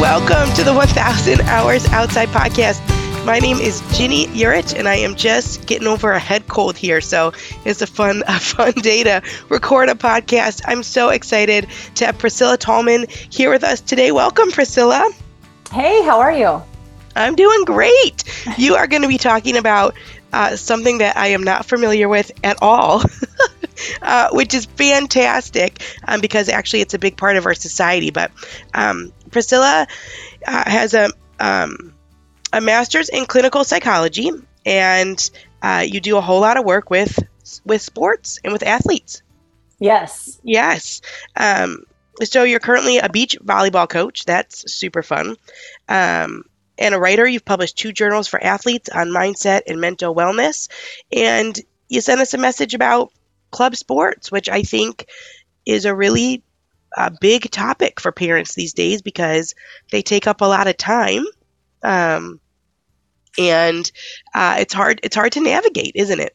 welcome to the 1000 Hours Outside podcast. My name is Ginny Yurich, and I am just getting over a head cold here. So it's a fun, a fun day to record a podcast. I'm so excited to have Priscilla Tallman here with us today. Welcome, Priscilla. Hey, how are you? I'm doing great. You are going to be talking about uh, something that I am not familiar with at all. Uh, which is fantastic um, because actually it's a big part of our society. But um, Priscilla uh, has a um, a master's in clinical psychology, and uh, you do a whole lot of work with with sports and with athletes. Yes. Yes. Um, so you're currently a beach volleyball coach. That's super fun. Um, and a writer. You've published two journals for athletes on mindset and mental wellness. And you sent us a message about club sports, which I think is a really uh, big topic for parents these days because they take up a lot of time. Um, and uh, it's hard it's hard to navigate isn't it?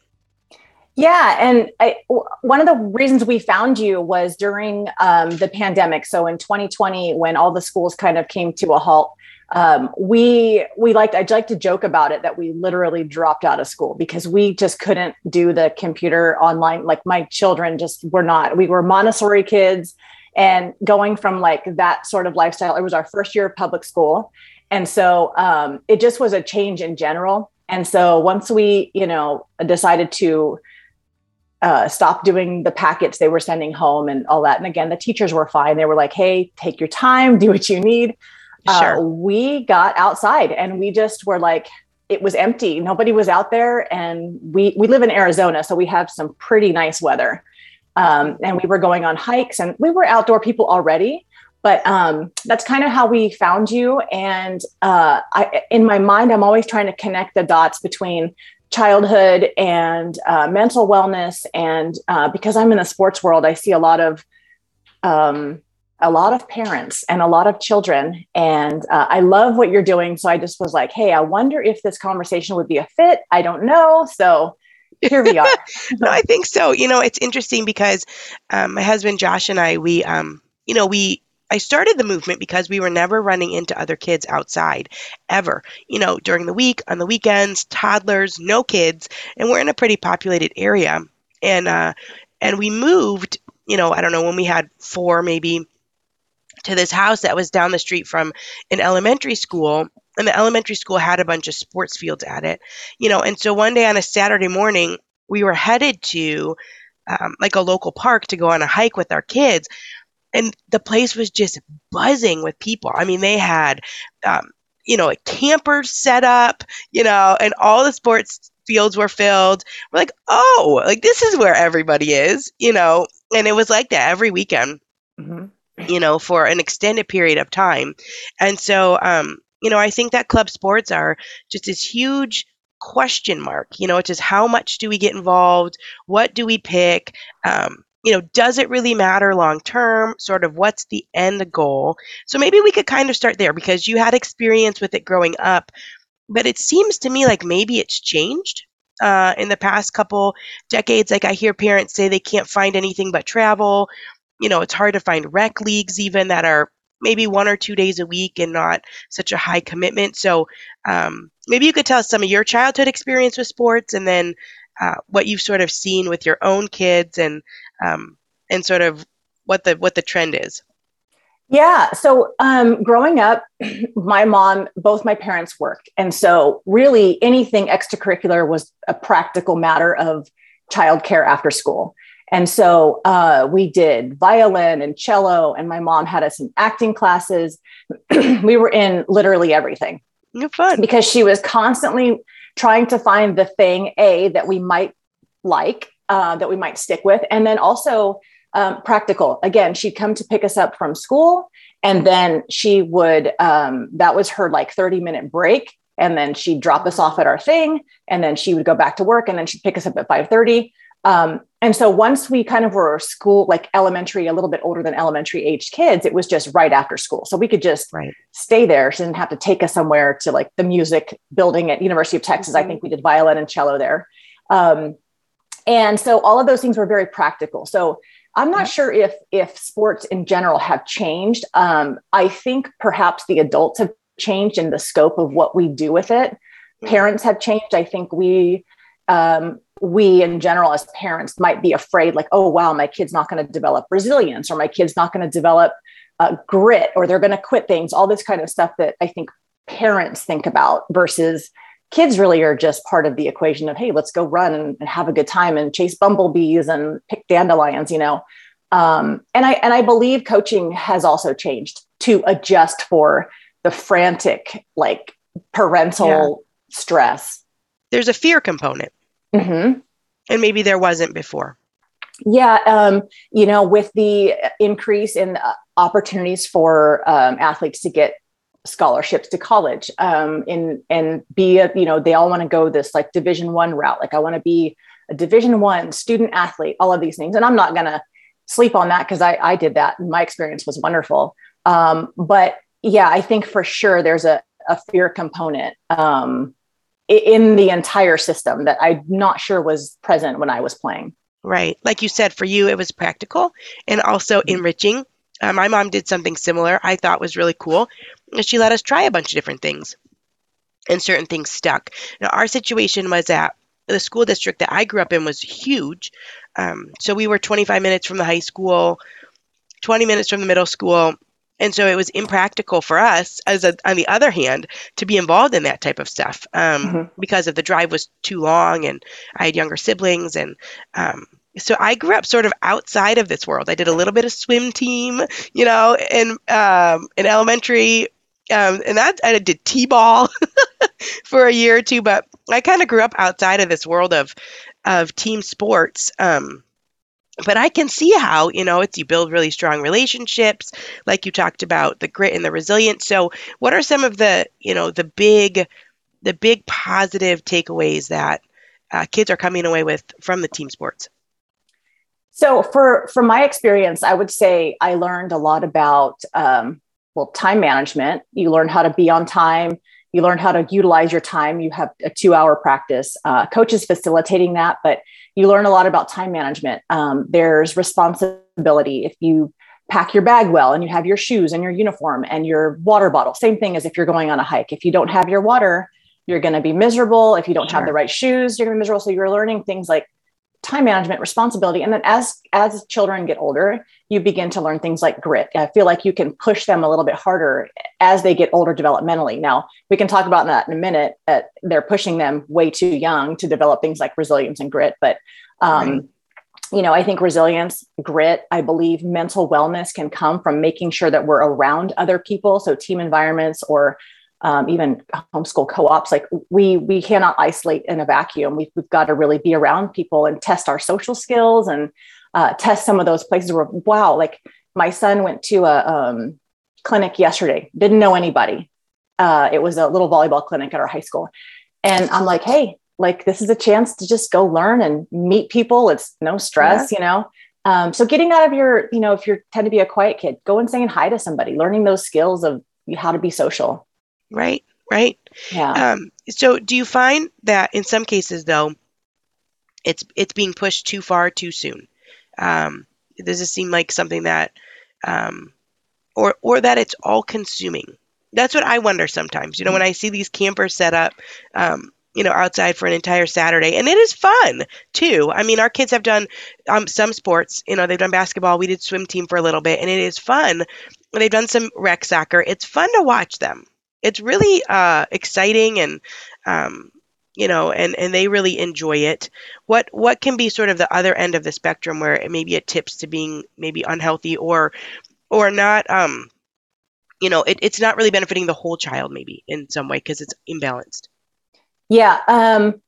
Yeah and I, one of the reasons we found you was during um, the pandemic. So in 2020 when all the schools kind of came to a halt um, we we liked i'd like to joke about it that we literally dropped out of school because we just couldn't do the computer online. Like my children just were not we were montessori kids and going from like that sort of lifestyle it was our first year of public school and so um, it just was a change in general. And so once we, you know, decided to uh, stop doing the packets they were sending home and all that, and again, the teachers were fine. They were like, "Hey, take your time, do what you need." Uh, sure. Uh, we got outside and we just were like, it was empty. Nobody was out there, and we we live in Arizona, so we have some pretty nice weather. Um, and we were going on hikes, and we were outdoor people already but um, that's kind of how we found you. And uh, I, in my mind, I'm always trying to connect the dots between childhood and uh, mental wellness. And uh, because I'm in the sports world, I see a lot of um, a lot of parents and a lot of children. And uh, I love what you're doing. So I just was like, hey, I wonder if this conversation would be a fit. I don't know. So here we are. no, I think so. You know, it's interesting because um, my husband Josh and I, we, um, you know, we I started the movement because we were never running into other kids outside ever. You know, during the week, on the weekends, toddlers, no kids, and we're in a pretty populated area. And uh, and we moved. You know, I don't know when we had four, maybe to this house that was down the street from an elementary school and the elementary school had a bunch of sports fields at it you know and so one day on a saturday morning we were headed to um, like a local park to go on a hike with our kids and the place was just buzzing with people. I mean, they had, um, you know, a camper set up, you know, and all the sports fields were filled. We're like, oh, like this is where everybody is, you know, and it was like that every weekend, mm-hmm. you know, for an extended period of time. And so, um, you know, I think that club sports are just this huge question mark. You know, it's just how much do we get involved? What do we pick? Um, you know, does it really matter long term? Sort of what's the end goal? So maybe we could kind of start there because you had experience with it growing up, but it seems to me like maybe it's changed uh, in the past couple decades. Like I hear parents say they can't find anything but travel. You know, it's hard to find rec leagues even that are maybe one or two days a week and not such a high commitment. So um, maybe you could tell us some of your childhood experience with sports and then uh, what you've sort of seen with your own kids and um, and sort of what the what the trend is. Yeah. So um, growing up, my mom, both my parents worked. And so really anything extracurricular was a practical matter of childcare after school. And so uh, we did violin and cello, and my mom had us in acting classes. we were in literally everything. Fun. Because she was constantly trying to find the thing, A, that we might like, uh, that we might stick with. And then also um, practical. Again, she'd come to pick us up from school and then she would, um, that was her like 30 minute break. And then she'd drop us off at our thing and then she would go back to work and then she'd pick us up at 5.30. Um, and so once we kind of were school, like elementary, a little bit older than elementary age kids, it was just right after school. So we could just right. stay there. She didn't have to take us somewhere to like the music building at University of Texas. Mm-hmm. I think we did violin and cello there. Um, and so all of those things were very practical. So I'm not yeah. sure if if sports in general have changed. Um, I think perhaps the adults have changed in the scope of what we do with it. Mm-hmm. Parents have changed. I think we um, we in general as parents might be afraid, like, oh wow, my kid's not going to develop resilience, or my kid's not going to develop uh, grit, or they're going to quit things. All this kind of stuff that I think parents think about versus kids really are just part of the equation of hey let's go run and, and have a good time and chase bumblebees and pick dandelions you know um, and i and i believe coaching has also changed to adjust for the frantic like parental yeah. stress there's a fear component mm-hmm. and maybe there wasn't before. Yeah um, you know with the increase in uh, opportunities for um, athletes to get scholarships to college um, and and be a, you know they all want to go this like division one route. Like i want to be a division one student athlete all of these things. And i'm not going to sleep on that because I, I did that. And my experience was wonderful. Um, but yeah i think for sure there's a, a fear component um, in the entire system that i'm not sure was present when i was playing right like you said for you it was practical and also mm-hmm. enriching uh, my mom did something similar I thought was really cool. She let us try a bunch of different things, and certain things stuck. Now, our situation was that the school district that I grew up in was huge. Um, so we were 25 minutes from the high school, 20 minutes from the middle school. And so it was impractical for us, as a, on the other hand, to be involved in that type of stuff um, mm-hmm. because if the drive was too long and I had younger siblings and um, so I grew up sort of outside of this world. I did a little bit of swim team, you know, in um, in elementary, um, and that I did t-ball for a year or two. But I kind of grew up outside of this world of of team sports. Um, but I can see how you know it's you build really strong relationships, like you talked about the grit and the resilience. So, what are some of the you know the big the big positive takeaways that uh, kids are coming away with from the team sports? So, for from my experience, I would say I learned a lot about um, well time management. You learn how to be on time. You learn how to utilize your time. You have a two-hour practice. Uh, coaches facilitating that, but you learn a lot about time management. Um, there's responsibility if you pack your bag well and you have your shoes and your uniform and your water bottle. Same thing as if you're going on a hike. If you don't have your water, you're going to be miserable. If you don't sure. have the right shoes, you're going to be miserable. So you're learning things like time management responsibility. And then as as children get older you begin to learn things like grit. I feel like you can push them a little bit harder as they get older developmentally. Now we can talk about that in a minute that they're pushing them way too young to develop things like resilience and grit. But um, right. you know i think resilience grit i believe mental wellness can come from making sure that we're around other people. So team environments or um, even homeschool co-ops like we we cannot isolate in a vacuum. We've, we've got to really be around people and test our social skills and uh, test some of those places where wow like my son went to a um, clinic yesterday didn't know anybody. Uh, it was a little volleyball clinic at our high school. And i'm like hey like this is a chance to just go learn and meet people. It's no stress yeah. you know? Um, so getting out of your you know if you tend to be a quiet kid go and saying hi to somebody learning those skills of how to be social right? Right. Yeah. Um, so, do you find that in some cases, though, it's it's being pushed too far too soon? Um, does it seem like something that, um, or or that it's all consuming? That's what I wonder sometimes. You know, when I see these campers set up, um, you know, outside for an entire Saturday, and it is fun too. I mean, our kids have done um, some sports. You know, they've done basketball. We did swim team for a little bit, and it is fun. They've done some rec soccer. It's fun to watch them it's really uh, exciting and um, you know and and they really enjoy it. What what can be sort of the other end of the spectrum where it maybe it tips to being maybe unhealthy or or not um you know it, it's not really benefiting the whole child maybe in some way because it's imbalanced? Yeah um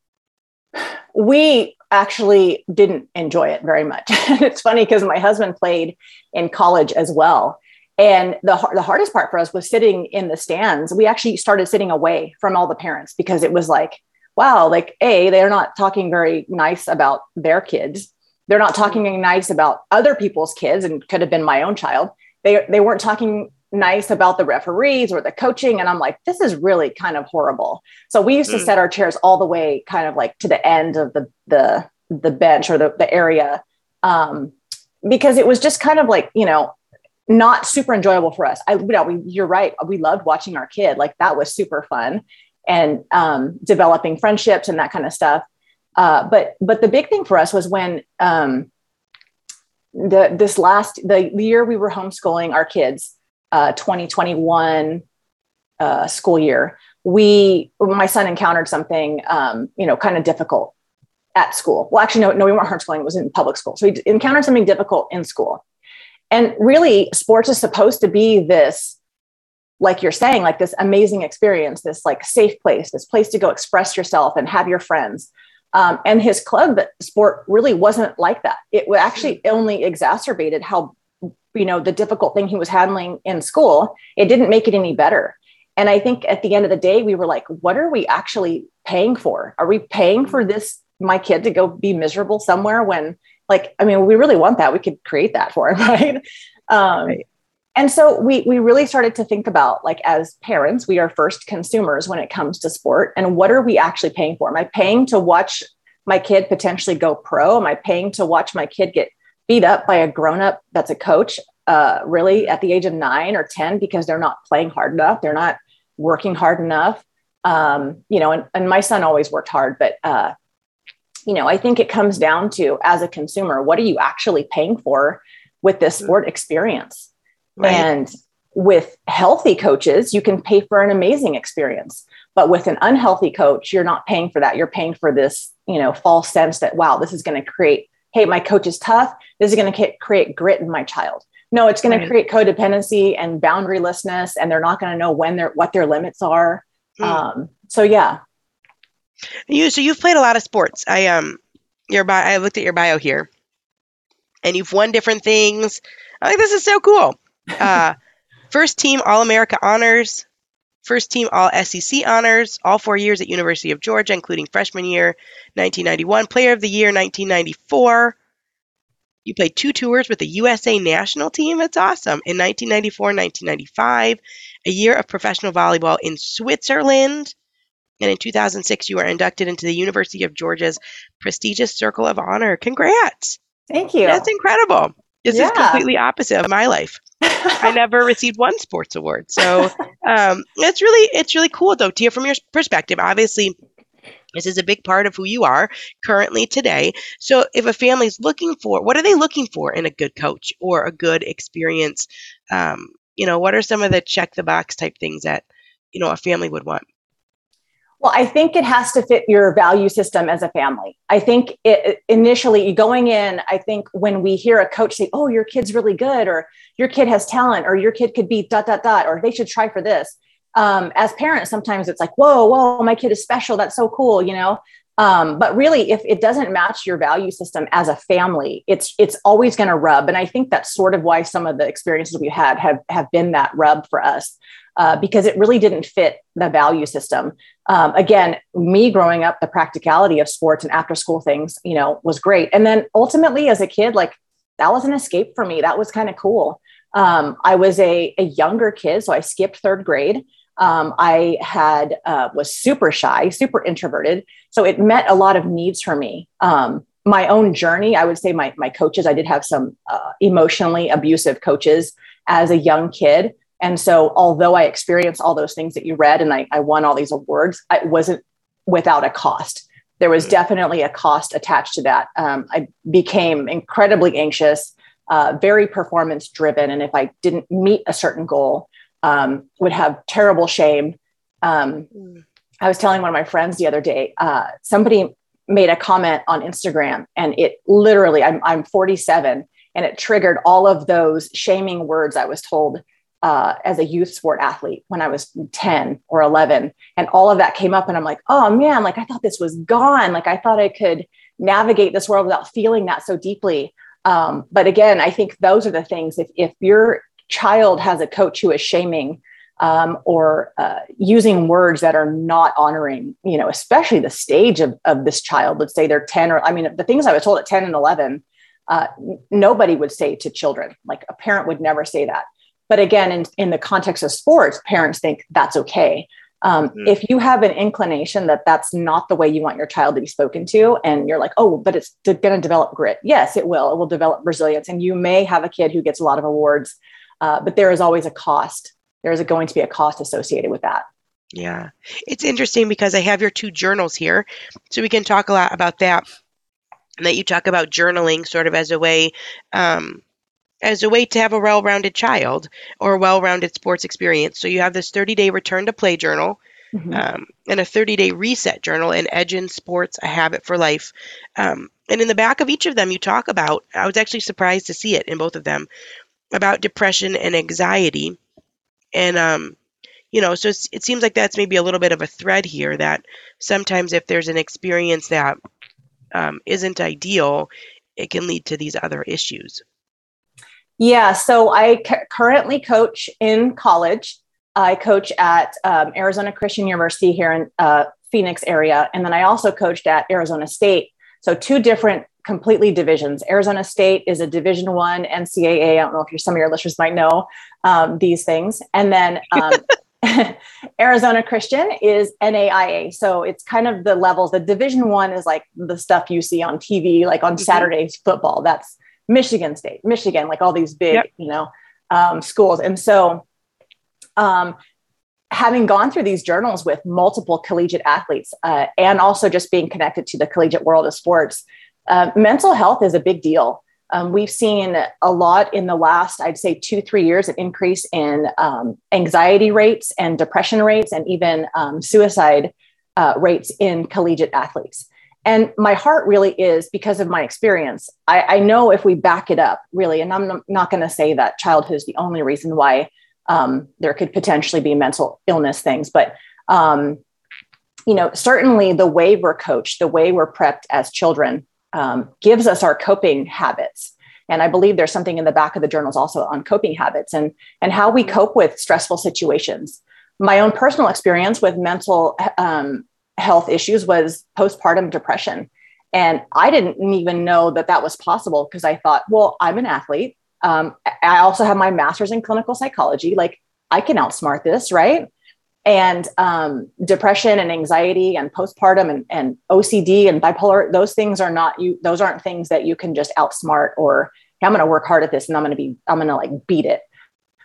we actually didn't enjoy it very much. It's funny because my husband played in college as well and the, the hardest part for us was sitting in the stands. We actually started sitting away from all the parents because it was like, wow, like, A, they're not talking very nice about their kids. They're not talking nice about other people's kids and could have been my own child. They, they weren't talking nice about the referees or the coaching. And I'm like, this is really kind of horrible. So we used to mm. set our chairs all the way kind of like to the end of the, the, the bench or the, the area um, because it was just kind of like, you know, not super enjoyable for us. I, you know, we, you're right. We loved watching our kid. Like that was super fun and um, developing friendships and that kind of stuff. Uh, but, but the big thing for us was when um, the, this last, the, year we were homeschooling our kids, uh, 2021 uh, school year, we, my son encountered something, um, you know, kind of difficult at school. Well, actually, no, no, we weren't homeschooling. It was in public school. So he encountered something difficult in school. And really, sports is supposed to be this, like you're saying, like this amazing experience, this like safe place, this place to go express yourself and have your friends. Um, and his club sport really wasn't like that. It actually only exacerbated how, you know, the difficult thing he was handling in school. It didn't make it any better. And I think at the end of the day, we were like, what are we actually paying for? Are we paying for this, my kid to go be miserable somewhere when like i mean we really want that. We could create that for him right? Um, right. and so we we really started to think about like as parents we are first consumers when it comes to sport. And what are we actually paying for? Am i paying to watch my kid potentially go pro? Am i paying to watch my kid get beat up by a grown up that's a coach uh, really at the age of nine or 10 because they're not playing hard enough they're not working hard enough? Um, you know and, and my son always worked hard but uh, you know, I think it comes down to as a consumer, what are you actually paying for with this sport experience? Right. And with healthy coaches, you can pay for an amazing experience. But with an unhealthy coach, you're not paying for that. You're paying for this, you know, false sense that, wow, this is going to create, hey, my coach is tough. This is going to create grit in my child. No, it's going right. to create codependency and boundarylessness, and they're not going to know when they're what their limits are. Mm. Um, so yeah, you so you've played a lot of sports. I um your bio I looked at your bio here. And you've won different things. I think this is so cool. Uh first team All America honors, first team All SEC honors, all four years at University of Georgia, including freshman year 1991, Player of the Year 1994. You played two tours with the USA national team. That's awesome. In 1994 1995, a year of professional volleyball in Switzerland. And in 2006, you were inducted into the University of Georgia's prestigious Circle of Honor. Congrats. Thank you. That's incredible. This yeah. is completely opposite of my life. I never received one sports award. So um, it's really it's really cool though to hear from your perspective. Obviously, this is a big part of who you are currently today. So if a family's looking for what are they looking for in a good coach or a good experience? Um, you know, what are some of the check the box type things that you know a family would want? Well, I think it has to fit your value system as a family. I think it, initially going in, I think when we hear a coach say, "Oh, your kid's really good," or "Your kid has talent," or "Your kid could be dot dot dot," or "They should try for this," um, as parents, sometimes it's like, "Whoa, whoa, my kid is special. That's so cool," you know. Um, but really, if it doesn't match your value system as a family, it's it's always going to rub. And I think that's sort of why some of the experiences we had have have been that rub for us uh, because it really didn't fit the value system. Um, again, me growing up, the practicality of sports and after school things, you know, was great. And then ultimately, as a kid, like that was an escape for me. That was kind of cool. Um, I was a, a younger kid, so I skipped third grade. Um, I had uh, was super shy, super introverted, so it met a lot of needs for me. Um, my own journey, I would say, my my coaches. I did have some uh, emotionally abusive coaches as a young kid and so, although I experienced all those things that you read and I, I won all these awards, it wasn't without a cost. There was definitely a cost attached to that. Um, I became incredibly anxious, uh, very performance driven, and if I didn't meet a certain goal, um, would have terrible shame. Um, I was telling one of my friends the other day, uh, somebody made a comment on Instagram, and it literally, I'm, I'm 47, and it triggered all of those shaming words I was told uh, as a youth sport athlete when I was 10 or 11. And all of that came up, and I'm like, oh man, like I thought this was gone. Like I thought I could navigate this world without feeling that so deeply. Um, but again, I think those are the things. If, if your child has a coach who is shaming um, or uh, using words that are not honoring, you know, especially the stage of, of this child, let's say they're 10 or, I mean, the things I was told at 10 and 11, uh, nobody would say to children, like a parent would never say that. But again, in, in the context of sports, parents think that's okay. Um, mm-hmm. If you have an inclination that that's not the way you want your child to be spoken to, and you're like, oh, but it's going to develop grit. Yes, it will. It will develop resilience. And you may have a kid who gets a lot of awards, uh, but there is always a cost. There is going to be a cost associated with that. Yeah. It's interesting because I have your two journals here. So we can talk a lot about that. That you talk about journaling sort of as a way um, as a way to have a well-rounded child or a well-rounded sports experience. So you have this 30-day return to play journal mm-hmm. um, and a 30-day reset journal and Edge in Sports, a habit for life. Um, and in the back of each of them, you talk about. I was actually surprised to see it in both of them about depression and anxiety, and um, you know, so it seems like that's maybe a little bit of a thread here that sometimes if there's an experience that um, not ideal, it can lead to these other issues. Yeah, so I c- currently coach in college. I coach at um, Arizona Christian University here in uh, Phoenix area, and then I also coached at Arizona State. So two different, completely divisions. Arizona State is a Division One NCAA. I don't know if some of your listeners might know um, these things, and then um, Arizona Christian is NAIA. So it's kind of the levels. The Division One is like the stuff you see on TV, like on mm-hmm. Saturdays football. That's Michigan State, Michigan, like all these big, yep. you know, um, schools. And so, um, having gone through these journals with multiple collegiate athletes uh, and also just being connected to the collegiate world of sports, uh, mental health is a big deal. Um, we've seen a lot in the last, I'd say, two, three years, an increase in um, anxiety rates and depression rates, and even um, suicide uh, rates in collegiate athletes. And my heart really is because of my experience. I, I know if we back it up, really, and I'm not going to say that childhood is the only reason why um, there could potentially be mental illness things, but um, you know, certainly the way we're coached, the way we're prepped as children, um, gives us our coping habits. And I believe there's something in the back of the journals also on coping habits and, and how we cope with stressful situations. My own personal experience with mental um, health issues was postpartum depression. And I didn't even know that that was possible because I thought, well, I'm an athlete. Um, I also have my master's in clinical psychology. Like, I can outsmart this, right? and um, depression and anxiety and postpartum and, and ocd and bipolar those things are not you those aren't things that you can just outsmart or hey, i'm going to work hard at this and i'm going to be i'm going to like beat it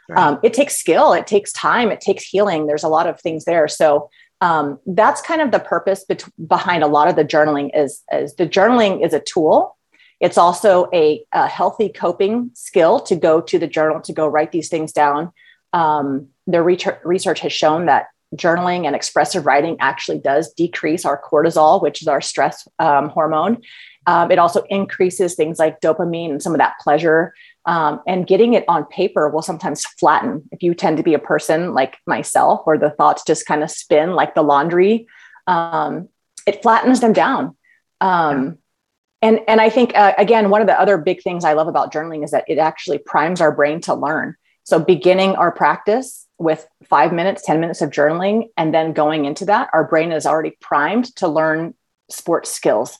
right. um, it takes skill it takes time it takes healing there's a lot of things there so um, that's kind of the purpose behind a lot of the journaling is, is the journaling is a tool it's also a, a healthy coping skill to go to the journal to go write these things down um, the research has shown that journaling and expressive writing actually does decrease our cortisol, which is our stress um, hormone. Um, it also increases things like dopamine and some of that pleasure. Um, and getting it on paper will sometimes flatten. If you tend to be a person like myself, where the thoughts just kind of spin like the laundry, um, it flattens them down. Um, and and I think uh, again, one of the other big things I love about journaling is that it actually primes our brain to learn. So beginning our practice with five minutes, 10 minutes of journaling, and then going into that, our brain is already primed to learn sports skills.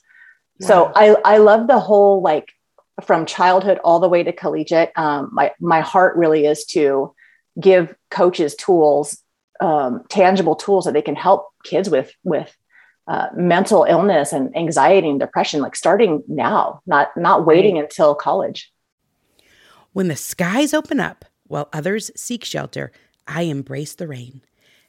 So I, I love the whole like from childhood all the way to collegiate. Um, my, my heart really is to give coaches tools, um, tangible tools that they can help kids with, with uh, mental illness and anxiety and depression, like starting now, not, not waiting until college. When the skies open up, while others seek shelter, I embrace the rain.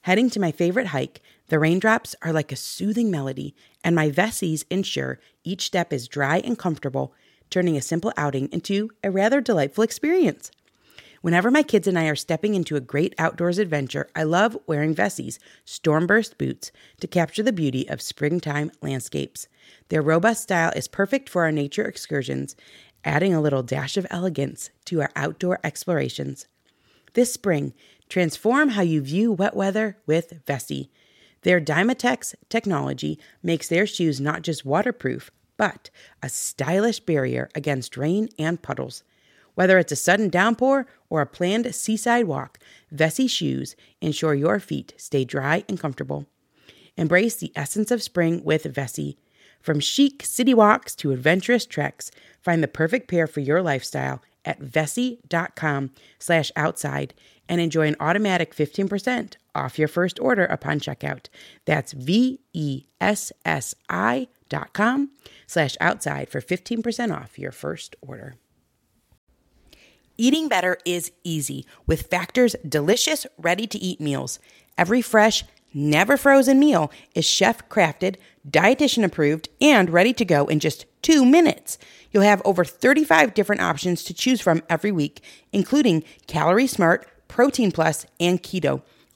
Heading to my favorite hike, the raindrops are like a soothing melody, and my Vessies ensure each step is dry and comfortable, turning a simple outing into a rather delightful experience. Whenever my kids and I are stepping into a great outdoors adventure, I love wearing Vessies Stormburst boots to capture the beauty of springtime landscapes. Their robust style is perfect for our nature excursions, adding a little dash of elegance to our outdoor explorations. This spring, transform how you view wet weather with Vessi. Their Dymatex technology makes their shoes not just waterproof, but a stylish barrier against rain and puddles. Whether it's a sudden downpour or a planned seaside walk, Vessi shoes ensure your feet stay dry and comfortable. Embrace the essence of spring with Vessi. From chic city walks to adventurous treks, find the perfect pair for your lifestyle at vessi.com slash outside and enjoy an automatic 15% off your first order upon checkout. That's V E S S I dot com slash outside for 15% off your first order. Eating better is easy with Factor's delicious, ready to eat meals. Every fresh, never frozen meal is chef crafted, dietitian approved, and ready to go in just two minutes. You'll have over 35 different options to choose from every week, including Calorie Smart, Protein Plus, and Keto.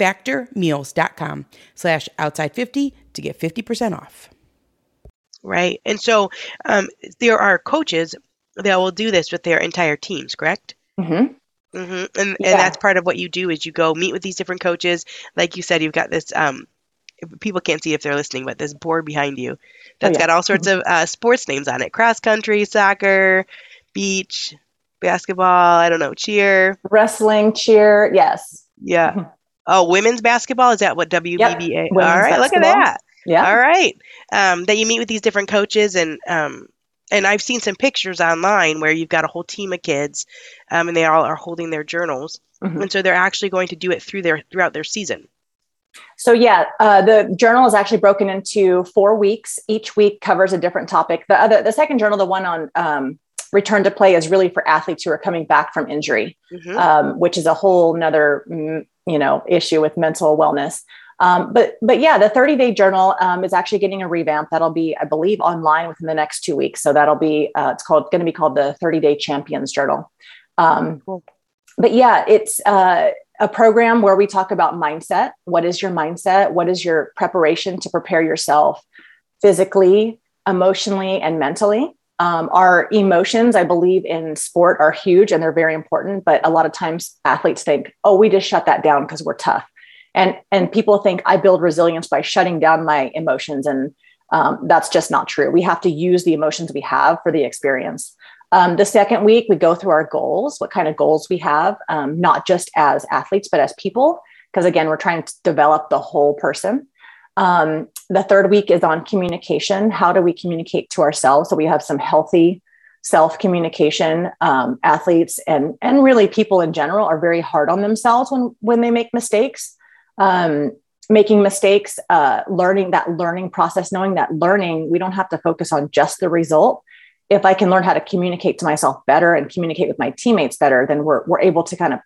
factormeals.com slash outside50 to get 50% off. Right. And so um, there are coaches that will do this with their entire teams, correct? Mm-hmm. Mm-hmm. And, yeah. and that's part of what you do is you go meet with these different coaches. Like you said, you've got this, um, people can't see if they're listening, but this board behind you that's oh, yeah. got all sorts mm-hmm. of uh, sports names on it cross country, soccer, beach, basketball, I don't know, cheer, wrestling, cheer. Yes. Yeah. Oh, women's basketball is that what WBBA? Yep. All right, basketball. look at that. Yeah. All right. Um, that you meet with these different coaches and um, and I've seen some pictures online where you've got a whole team of kids, um, and they all are holding their journals, mm-hmm. and so they're actually going to do it through their throughout their season. So yeah, uh, the journal is actually broken into four weeks. Each week covers a different topic. The other, the second journal, the one on um, return to play, is really for athletes who are coming back from injury, mm-hmm. um, which is a whole another mm, you know issue with mental wellness. Um, but but yeah, the 30 day journal um, is actually getting a revamp. That'll be, I believe, online within the next two weeks. So that'll be uh, it's called going to be called the 30 day champions journal. Um, cool. But yeah, it's uh, a program where we talk about mindset. What is your mindset? What is your preparation to prepare yourself physically, emotionally, and mentally? Um, our emotions, I believe, in sport are huge and they're very important. But a lot of times athletes think, oh, we just shut that down because we're tough. And, and people think I build resilience by shutting down my emotions. And um, that's just not true. We have to use the emotions we have for the experience. Um, the second week, we go through our goals, what kind of goals we have, um, not just as athletes, but as people. Because again, we're trying to develop the whole person. Um, the third week is on communication. How do we communicate to ourselves so we have some healthy self communication? Um, athletes and and really people in general are very hard on themselves when when they make mistakes. Um, making mistakes, uh, learning that learning process, knowing that learning, we don't have to focus on just the result. If I can learn how to communicate to myself better and communicate with my teammates better, then we're, we're able to kind of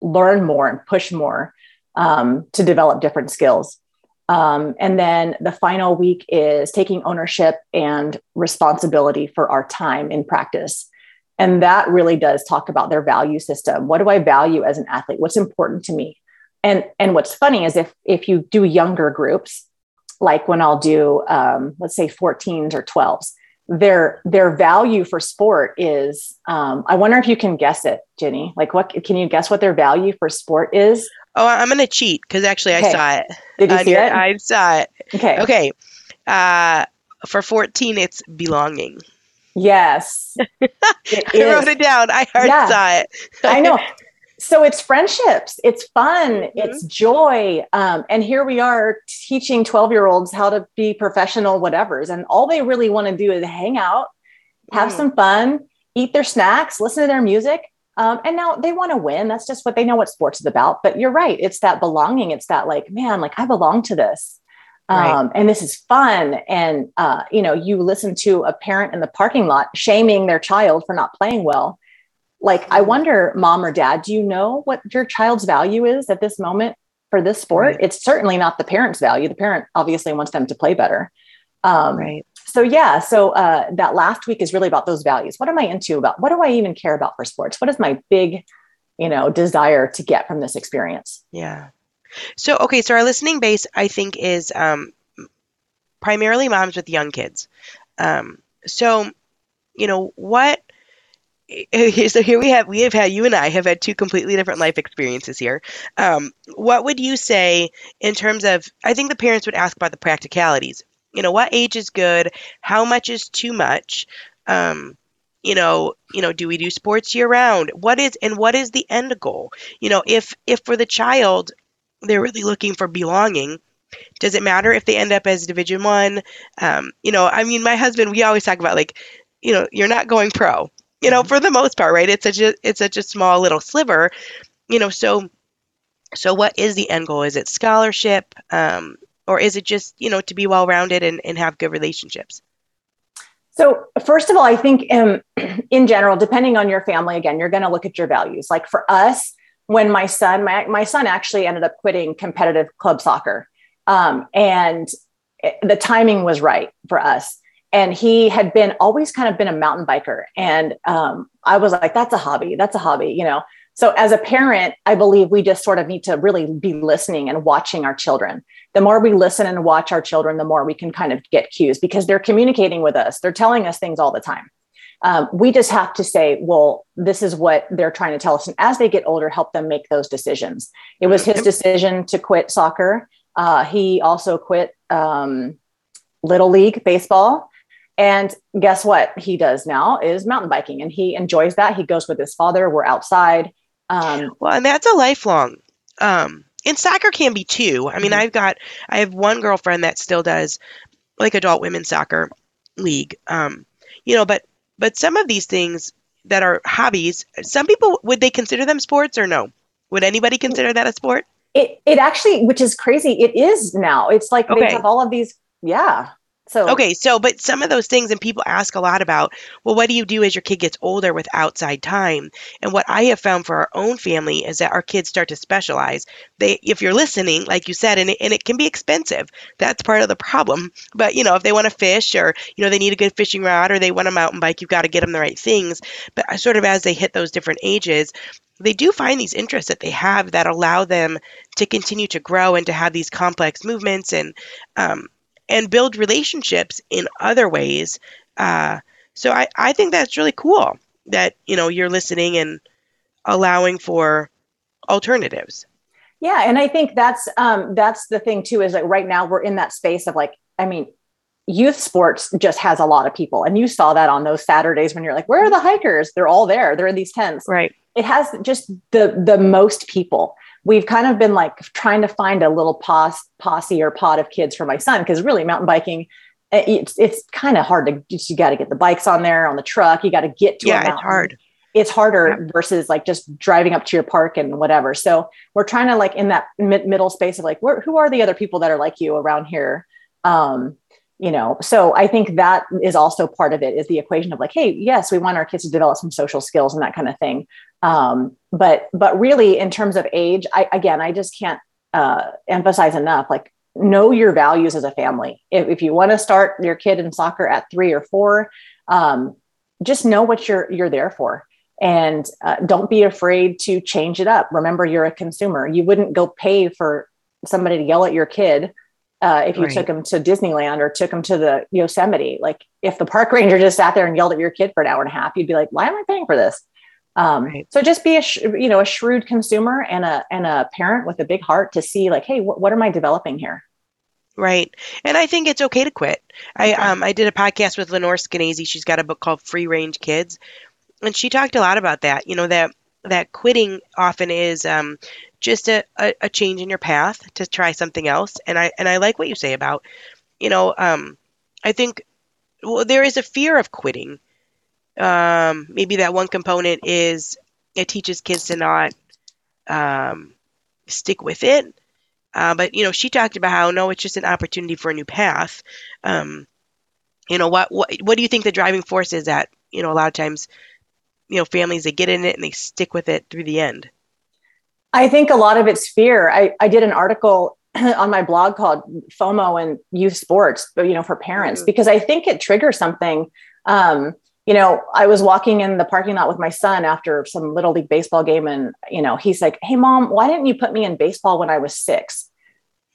learn more and push more um, to develop different skills. Um, and then the final week is taking ownership and responsibility for our time in practice. And that really does talk about their value system. What do I value as an athlete? What's important to me? And, and what's funny is if, if you do younger groups, like when I'll do, um, let's say 14s or 12s, their their value for sport is um, i wonder if you can guess it Ginny like what can you guess what their value for sport is Oh, I'm going to cheat because actually okay. I saw it. Did you see it? I saw it. Okay. Okay. Uh, for 14, it's belonging. Yes. I wrote it down. I heard yeah. saw it. I know. So it's friendships, it's fun, mm-hmm. it's joy. Um, and here we are teaching 12 year olds how to be professional whatevers. And all they really want to do is hang out, have mm. some fun, eat their snacks, listen to their music, um, and now they want to win. That's just what they know what sports is about. But you're right. It's that belonging. It's that like, man, like I belong to this. Um, right. and this is fun. And, uh, you know, you listen to a parent in the parking lot shaming their child for not playing well. Like, I mm-hmm. wonder, mom or dad, do you know what your child's value is at this moment for this sport? Right. It's certainly not the parent's value. The parent obviously wants them to play better. Um, right. So yeah, so uh, that last week is really about those values. What am I into about? What do I even care about for sports? What is my big, you know, desire to get from this experience? Yeah. So okay, so our listening base, I think, is um, primarily moms with young kids. Um, so, you know, what? So here we have we have had you and I have had two completely different life experiences here. Um, what would you say in terms of? I think the parents would ask about the practicalities. You know, what age is good? How much is too much? Um, you know, you know, do we do sports year round? What is and what is the end goal? You know, if if for the child they're really looking for belonging, does it matter if they end up as Division One? Um, you know, I mean, my husband, we always talk about like, you know, you're not going pro. You know, mm-hmm. for the most part, right? It's such a it's such a small little sliver. You know, so so what is the end goal? Is it scholarship? Um, or is it just, you know, to be well rounded and, and have good relationships? So, first of all, I think um, in general, depending on your family, again, you're going to look at your values. Like for us, when my son, my, my son actually ended up quitting competitive club soccer. Um, and it, the timing was right for us. And he had been always kind of been a mountain biker. And um, I was like, that's a hobby. That's a hobby, you know. So, as a parent, I believe we just sort of need to really be listening and watching our children. The more we listen and watch our children, the more we can kind of get cues because they're communicating with us. They're telling us things all the time. Um, we just have to say, well, this is what they're trying to tell us. And as they get older, help them make those decisions. It was his decision to quit soccer. Uh, he also quit um, Little League baseball. And guess what he does now is mountain biking and he enjoys that. He goes with his father. We're outside. Um, well, and that's a lifelong. Um, and soccer can be too. I mean, mm-hmm. I've got, I have one girlfriend that still does like adult women's soccer league. Um, you know, but but some of these things that are hobbies, some people would they consider them sports or no? Would anybody consider that a sport? It it actually, which is crazy, it is now. It's like okay. they have all of these. Yeah, so okay, so but some of those things, and people ask a lot about, well, what do you do as your kid gets older with outside time? And what I have found for our own family is that our kids start to specialize. They, if you're listening, like you said, and it, and it can be expensive. That's part of the problem. But you know, if they want to fish, or you know, they need a good fishing rod, or they want a mountain bike, you've got to get them the right things. But sort of as they hit those different ages, they do find these interests that they have that allow them to continue to grow and to have these complex movements and um, and build relationships in other ways. Uh, so I, I think that's really cool that you know you're listening and allowing for alternatives. Yeah, and I think that's um, that's the thing too is that right now we're in that space of like, I mean, youth sports just has a lot of people, and you saw that on those Saturdays when you're like, where are the hikers? They're all there. They're in these tents. Right. It has just the the most people we've kind of been like trying to find a little posse, posse or pod of kids for my son because really mountain biking eh, it's it's kind of hard to you got to get the bikes on there on the truck you got to get to yeah it's hard. It's harder yeah. versus like just driving up to your park and whatever. So we're trying to like in that mid- middle space of like where, who are the other people that are like you around here? Um you know so i think that is also part of it is the equation of like hey yes we want our kids to develop some social skills and that kind of thing um, but but really, in terms of age, I again, I just can't uh, emphasize enough. Like, know your values as a family. If, if you want to start your kid in soccer at three or four, um, just know what you're you're there for and uh, don't be afraid to change it up remember you're a consumer you wouldn't go pay for somebody to yell at your kid uh, if you right. took them to disneyland or took them to the yosemite like if the park ranger just sat there and yelled at your kid for an hour and a half you'd be like why am i paying for this um, right. So just be a sh- you know a shrewd consumer and a and a parent with a big heart to see like, hey, wh- what am I developing here? Right, and I think it's okay to quit. I um I did a podcast with Lenore Skenazy. She's got a book called Free Range Kids, and she talked a lot about that. You know that that quitting often is um just a, a, a change in your path to try something else. And I and I like what you say about, you know, um, I think well there is a fear of quitting um, maybe that one component is it teaches kids to not um, stick with it. Uh, but you know, she talked about how no, it's just an opportunity for a new path. Um, you know, what what what do you think the driving force is? That you know, a lot of times, you know, families they get in it and they stick with it through the end. I think a lot of it's fear. I, I did an article on my blog called FOMO and youth sports, but you know, for parents, mm-hmm. because I think it triggers something. Um, you know, I was walking in the parking lot with my son after some little league baseball game, and you know, he's like, "Hey, mom, why didn't you put me in baseball when I was six?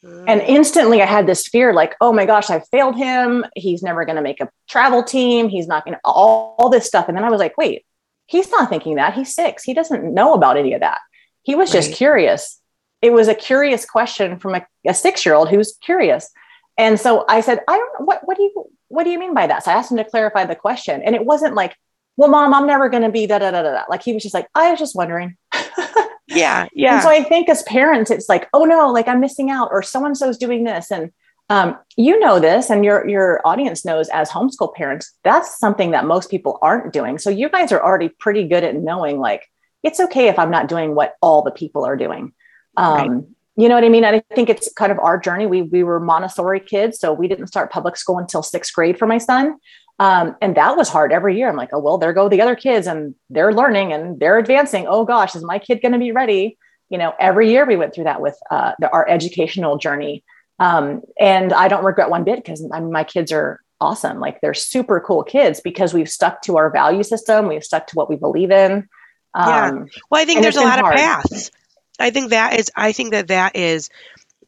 And mm. instantly, I had this fear, like, "Oh my gosh, I failed him. He's never going to make a travel team. He's not going to all, all this stuff." And then I was like, "Wait, he's not thinking that. He's six. He doesn't know about any of that. He was just curious. It was a curious question from a, a six year old who's curious." And so I said, "I don't. What? What do you?" What do you mean by that? So I asked him to clarify the question. And it wasn't like, well, mom, I'm never going to be da da da da. Like he was just like, I was just wondering. yeah. Yeah. And so I think as parents, it's like, oh no, like I'm missing out or so and so's doing this. And um, you know this and your your audience knows as homeschool parents, that's something that most people aren't doing. So you guys are already pretty good at knowing like it's okay if I'm not doing what all the people are doing. Um, right you know what I mean? I think it's kind of our journey. We we were Montessori kids, so we didn't start public school until sixth grade for my son, um, and that was hard every year. I'm like, oh well, there go the other kids, and they're learning and they're advancing. Oh gosh, is my kid going to be ready? You know, every year we went through that with uh, the, our educational journey, um, and I don't regret one bit because I mean, my kids are awesome. Like they're super cool kids because we've stuck to our value system. We've stuck to what we believe in. Um, yeah. Well, I think there's a lot hard. of paths. I think that is I think that that is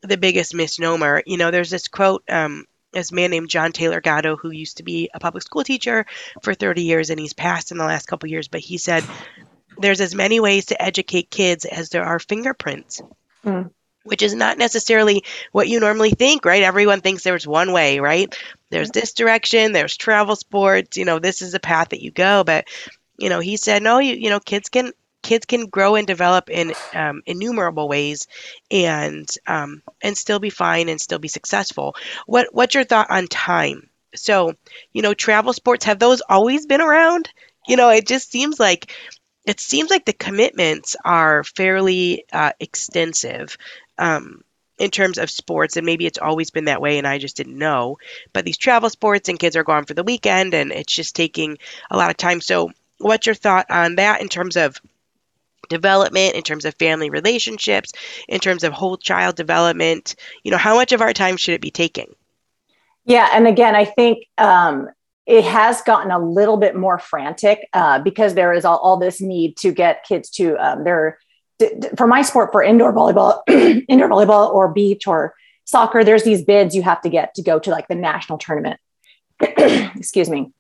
the biggest misnomer. You know, there's this quote um this man named John Taylor Gatto who used to be a public school teacher for 30 years and he's passed in the last couple years, but he said there's as many ways to educate kids as there are fingerprints. Mm. Which is not necessarily what you normally think, right? Everyone thinks there's one way, right? There's this direction, there's travel sports, you know, this is a path that you go. But, you know, he said, no, you, you know, kids can kids can grow and develop in um, innumerable ways and um, and still be fine and still be successful. What what's your thought on time? So you know travel sports have those always been around? You know it just seems like it seems like the commitments are fairly uh, extensive um, in terms of sports and maybe it's always been that way and i just didn't know. But these travel sports and kids are gone for the weekend and it's just taking a lot of time. So what's your thought on that in terms of development, in terms of family relationships, in terms of whole child development? You know, how much of our time should it be taking? Yeah. And again, I think um, it has gotten a little bit more frantic uh, because there is all, all, this need to get kids to um, their, for my sport, for indoor volleyball, indoor volleyball or beach or soccer, there's these bids you have to get to go to like the national tournament. Excuse me.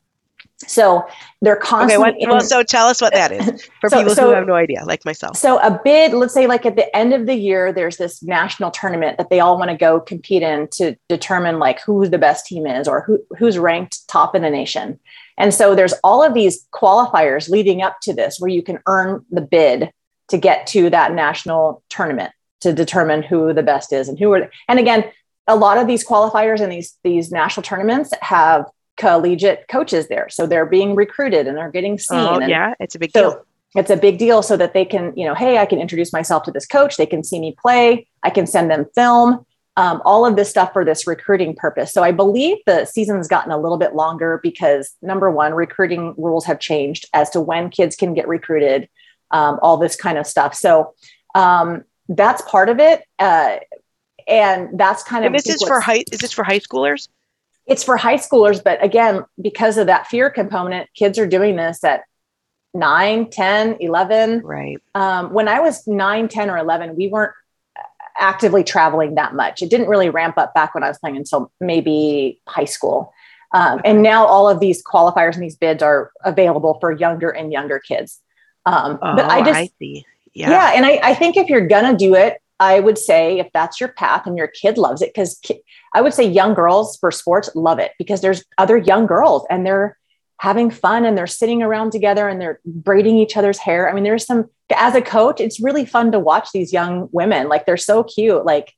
So they're constantly. Okay, well, so tell us what that is for so, people so, who have no idea, like myself. So a bid, let's say, like at the end of the year, there's this national tournament that they all want to go compete in to determine like who the best team is or who who's ranked top in the nation. And so there's all of these qualifiers leading up to this, where you can earn the bid to get to that national tournament to determine who the best is and who are. And again, a lot of these qualifiers and these these national tournaments have collegiate coaches there. So they're being recruited and they're getting seen. Oh, and yeah, it's a big so deal. It's a big deal so that they can, you know, hey, I can introduce myself to this coach. They can see me play. I can send them film. Um, all of this stuff for this recruiting purpose. So I believe the season's gotten a little bit longer because number one, recruiting rules have changed as to when kids can get recruited, um, all this kind of stuff. So um, that's part of it, uh, and that's kind and of. This is for high. Is this for high schoolers? It's for high schoolers but again because of that fear component kids are doing this at 9 10 11 right. Um, when i was 9 10 or 11 we weren't actively traveling that much. It didn't really ramp up back when i was playing until maybe high school. Um, and now all of these qualifiers and these bids are available for younger and younger kids. Um, oh, but i just I see. Yeah. yeah and I, I think if you're gonna do it I would say if that's your path and your kid loves it, because I would say young girls for sports love it because there's other young girls and they're having fun and they're sitting around together and they're braiding each other's hair. I mean, there's some, as a coach, it's really fun to watch these young women. Like they're so cute, like,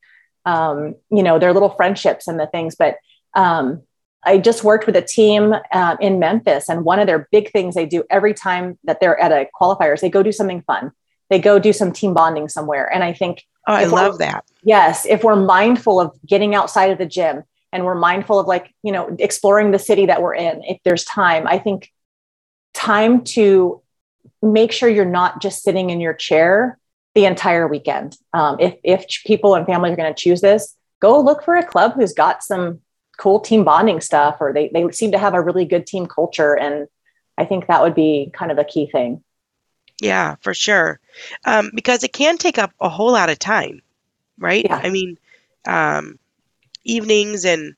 um, you know, their little friendships and the things. But um, I just worked with a team uh, in Memphis, and one of their big things they do every time that they're at a qualifiers, they go do something fun. They go do some team bonding somewhere. And I think Oh, I love that. Yes. If we're mindful of getting outside of the gym and we're mindful of like, you know, exploring the city that we're in, if there's time, I think time to make sure you're not just sitting in your chair the entire weekend. Um, if, if people and families are going to choose this, go look for a club who's got some cool team bonding stuff or they, they seem to have a really good team culture and i think that would be kind of a key thing yeah for sure. Um, because it can take up a whole lot of time right? Yeah. i mean um, evenings and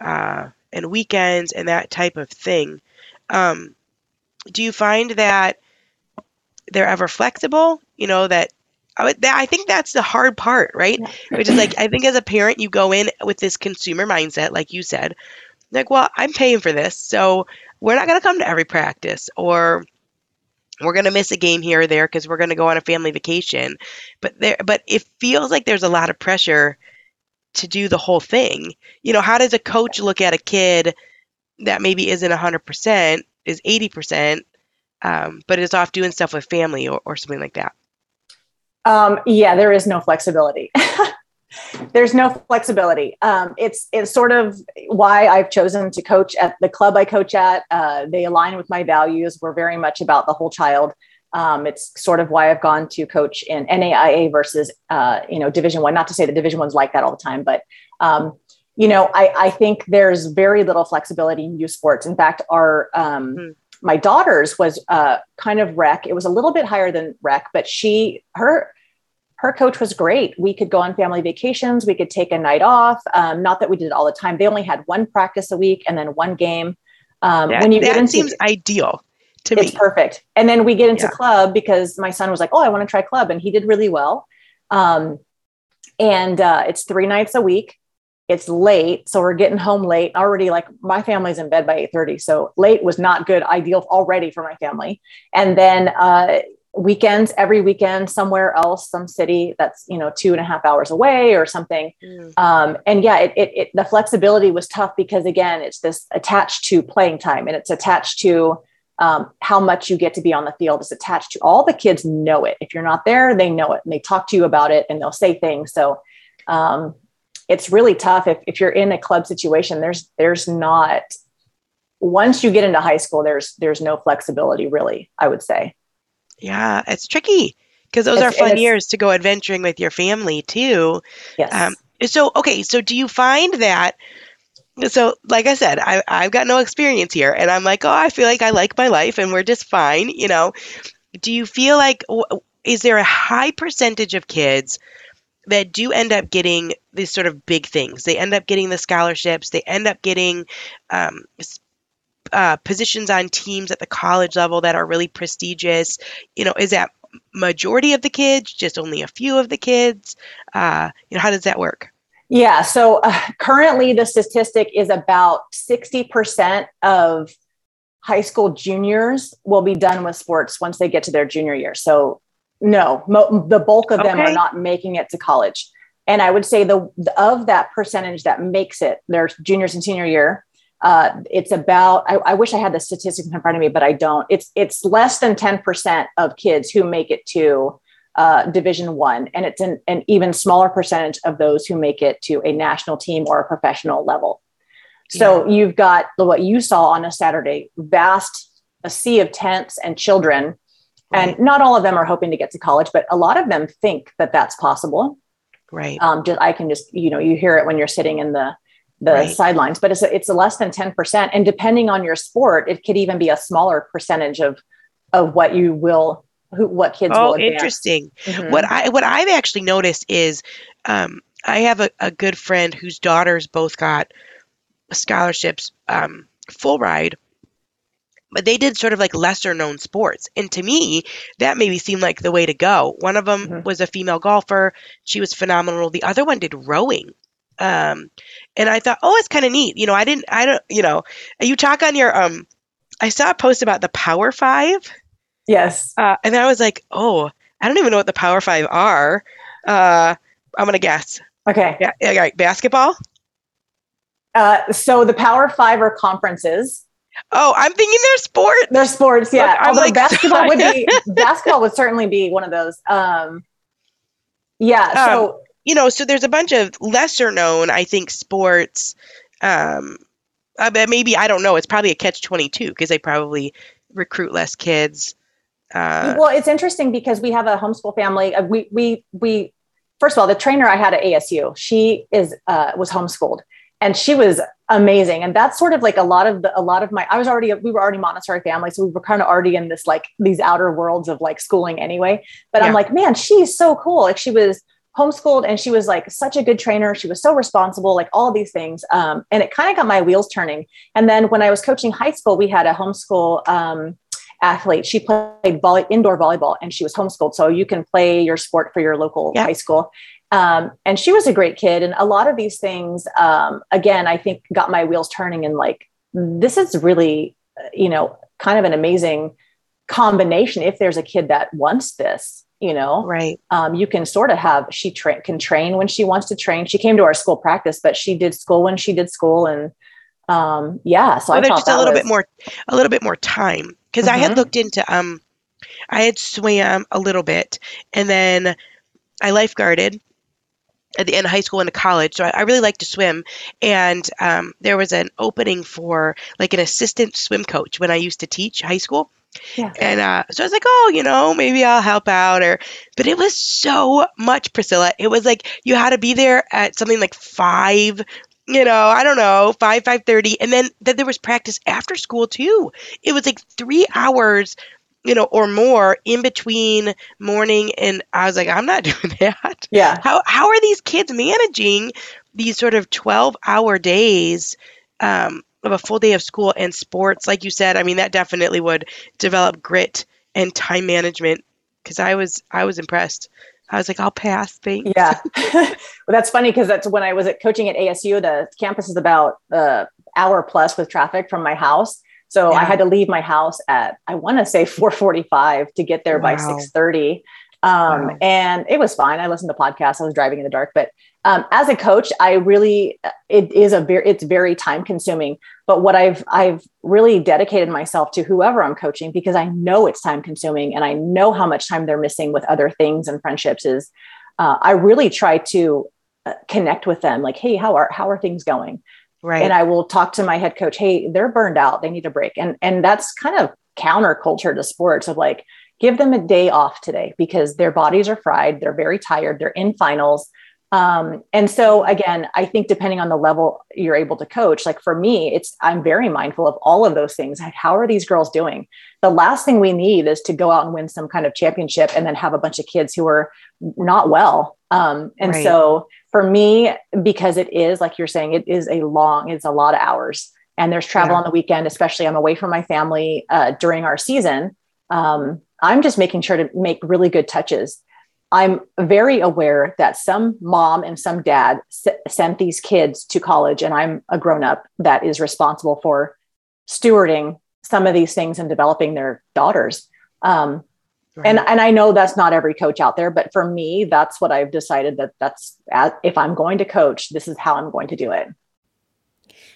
uh, and weekends and that type of thing. Um, do you find that they're ever flexible? You know that I, that, I think that's the hard part right? Which is like i think as a parent you go in with this consumer mindset like you said like well i'm paying for this so we're not going to come to every practice or we're going to miss a game here or there because we're going to go on a family vacation. But there but it feels like there's a lot of pressure to do the whole thing. You know how does a coach look at a kid that maybe isn't 100% is 80% um, but is off doing stuff with family or, or something like that? Um, yeah, there is no flexibility. There's no flexibility. Um, it's it's sort of why I've chosen to coach at the club I coach at. Uh, they align with my values. We're very much about the whole child. Um, it's sort of why I've gone to coach in NAIA versus uh, you know Division One. Not to say that Division One's like that all the time, but um, you know I, I think there's very little flexibility in youth sports. In fact, our um, Hmm. my daughter's was uh, kind of rec. It was a little bit higher than rec, but she her her coach was great. We could go on family vacations. We could take a night off. Um, not that we did it all the time. They only had one practice a week and then one game. Um, that, when you that into seems ideal to it's me It's perfect. And then we get into Yeah. club because my son was like, "Oh, I want to try club," and he did really well. Um, and uh, it's three nights a week. It's late, so we're getting home late. Already, like my family's in bed by eight thirty, so late was not good. Ideal already for my family. And then uh, weekends, every weekend, somewhere else, some city that's you know two and a half hours away or something. Mm, um, and yeah it, it, it the flexibility was tough because again it's this attached to playing time and it's attached to um, how much you get to be on the field. It's attached to all the kids know it. If you're not there they know it. And they talk to you about it and they'll say things. So um, it's really tough. If, if you're in a club situation there's there's not once you get into high school there's there's no flexibility really i would say yeah it's tricky because those It's- are fun years to go adventuring with your family too. Yes. Um, so okay so do you find that so like i said I, i've got no experience here and i'm like oh i feel like i like my life and we're just fine you know. Do you feel like is there a high percentage of kids that do end up getting these sort of big things? They end up getting the scholarships they end up getting um, uh, positions on teams at the college level that are really prestigious you know is that majority of the kids just only a few of the kids uh, you know how does that work Yeah. So uh, currently, the statistic is about 60% of high school juniors will be done with sports once they get to their junior year. So, no, mo- the bulk of them Okay. are not making it to college. And I would say the of that percentage that makes it their juniors and senior year, uh, it's about. I, I wish I had the statistics in front of me, but I don't. It's it's less than ten percent of kids who make it to uh, Division One, and it's an, an even smaller percentage of those who make it to a national team or a professional level. So you've got what you saw on a Saturday, vast a sea of tents and children, and not all of them are hoping to get to college, but a lot of them think that that's possible. right Um, just I can just you know you hear it when you're sitting in the the Right. sidelines, but it's a, it's a less than ten percent, and depending on your sport, it could even be a smaller percentage of of what you will who what kids will oh interesting. Mhm. what i what i've actually noticed is um, i have a, a good friend whose daughters both got scholarships um, full ride but they did sort of like lesser known sports. And to me that maybe seemed like the way to go. One of them Mhm. was a female golfer. She was phenomenal. The other one did rowing um, and i thought oh it's kind of neat you know i didn't i don't you know you talk on your um i saw a post about the power five Yes. uh, and I was like, oh, I don't even know what the Power Five are. Uh, I'm gonna guess. Okay. Yeah, yeah, right. Basketball. Uh, so the Power Five are conferences. Oh, I'm thinking they're sports. They're sports, yeah. Look, Although like- basketball would be basketball would certainly be one of those. Um, yeah. So You know, so there's a bunch of lesser known, I think, sports. Um, uh, maybe I don't know. It's probably a catch twenty two because they probably recruit less kids. Uh, well, it's interesting because we have a homeschool family. Uh, We we we first of all, the trainer I had at ASU, she is uh, was homeschooled, and she was amazing. And that's sort of like a lot of the a lot of my I was already we were already Montessori family, so we were kind of already in this like these outer worlds of like schooling anyway. But yeah. I'm like, man, she's so cool. Like she was homeschooled and she was like such a good trainer. She was so responsible, like all these things. Um, and it kind of got my wheels turning. And then when I was coaching high school, we had a homeschool um, athlete. She played volley, indoor volleyball and she was homeschooled. So you can play your sport for your local yeah. high school. Um, and she was a great kid. And a lot of these things, um, again, I think got my wheels turning and like, this is really, you know, kind of an amazing combination. If there's a kid that wants this, you know, right. Um, you can sort of have, she tra- can train when she wants to train. She came to our school practice, but she did school when she did school. And, um, yeah, so well, I just a little was, bit more, a little bit more time because mm-hmm. I had mm-hmm. looked into um I had swam a little bit and then I lifeguarded at the end of high school into college. So I, I really like to swim. And um, there was an opening for like an assistant swim coach when I used to teach high school. Yeah. And uh, so I was like, oh, you know, maybe I'll help out. Or, but it was so much, Priscilla. It was like you had to be there at something like five you know, I don't know, five, five thirty, and then then there was practice after school too. It was like three hours, you know, or more in between morning and I was like, I'm not doing that. Yeah. How how are these kids managing these sort of twelve hour days? Um, of a full day of school and sports, like you said, I mean that definitely would develop grit and time management because I was I was impressed. I was like, I'll pass. Thanks. Yeah. well, that's funny because that's when I was at coaching at ASU. The campus is about uh, hour plus with traffic from my house. So yeah. I had to leave my house at I want to say 4:45 to get there wow. by 6:30. Um, wow. And it was fine. I listened to podcasts. I was driving in the dark, but um, as a coach, I really it is a very it's very time consuming. But what I've I've really dedicated myself to whoever I'm coaching because I know it's time consuming and I know how much time they're missing with other things and friendships. Is uh, I really try to uh, connect with them, like, hey, how are how are things going? Right. And I will talk to my head coach. Hey, they're burned out. They need a break. And and that's kind of counterculture to sports of like give them a day off today because their bodies are fried. They're very tired. They're in finals um, and so again, I think depending on the level you're able to coach, like for me, it's I'm very mindful of all of those things. Like, how are these girls doing? The last thing we need is to go out and win some kind of championship and then have a bunch of kids who are not well. Um, and right. so for me, because it is like you're saying, it is a long, it's a lot of hours. And there's travel yeah. on the weekend, especially I'm away from my family uh, during our season. Um, I'm just making sure to make really good touches I'm very aware that some mom and some dad s- sent these kids to college, and I'm a grown up that is responsible for stewarding some of these things and developing their daughters. Um, right. And and I know that's not every coach out there, but for me, that's what I've decided that that's if I'm going to coach, this is how I'm going to do it.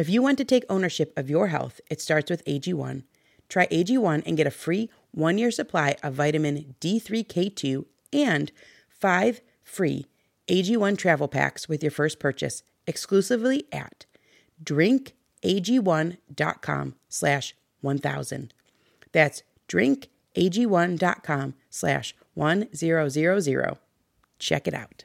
If you want to take ownership of your health, it starts with AG1. Try AG1 and get a free one year supply of vitamin D3K2 and five free AG1 travel packs with your first purchase exclusively at drinkag1.com slash 1000. That's drinkag1.com slash 1000. Check it out.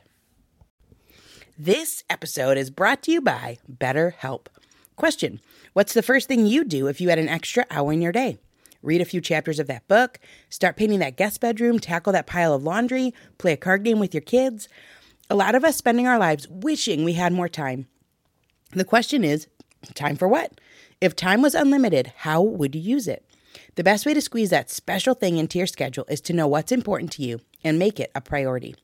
This episode is brought to you by BetterHelp. Question What's the first thing you do if you had an extra hour in your day? read a few chapters of that book, start painting that guest bedroom, tackle that pile of laundry, play a card game with your kids. A lot of us spending our lives wishing we had more time. The question is time for what? If time was unlimited, how would you use it? The best way to squeeze that special thing into your schedule is to know what's important to you and make it a priority.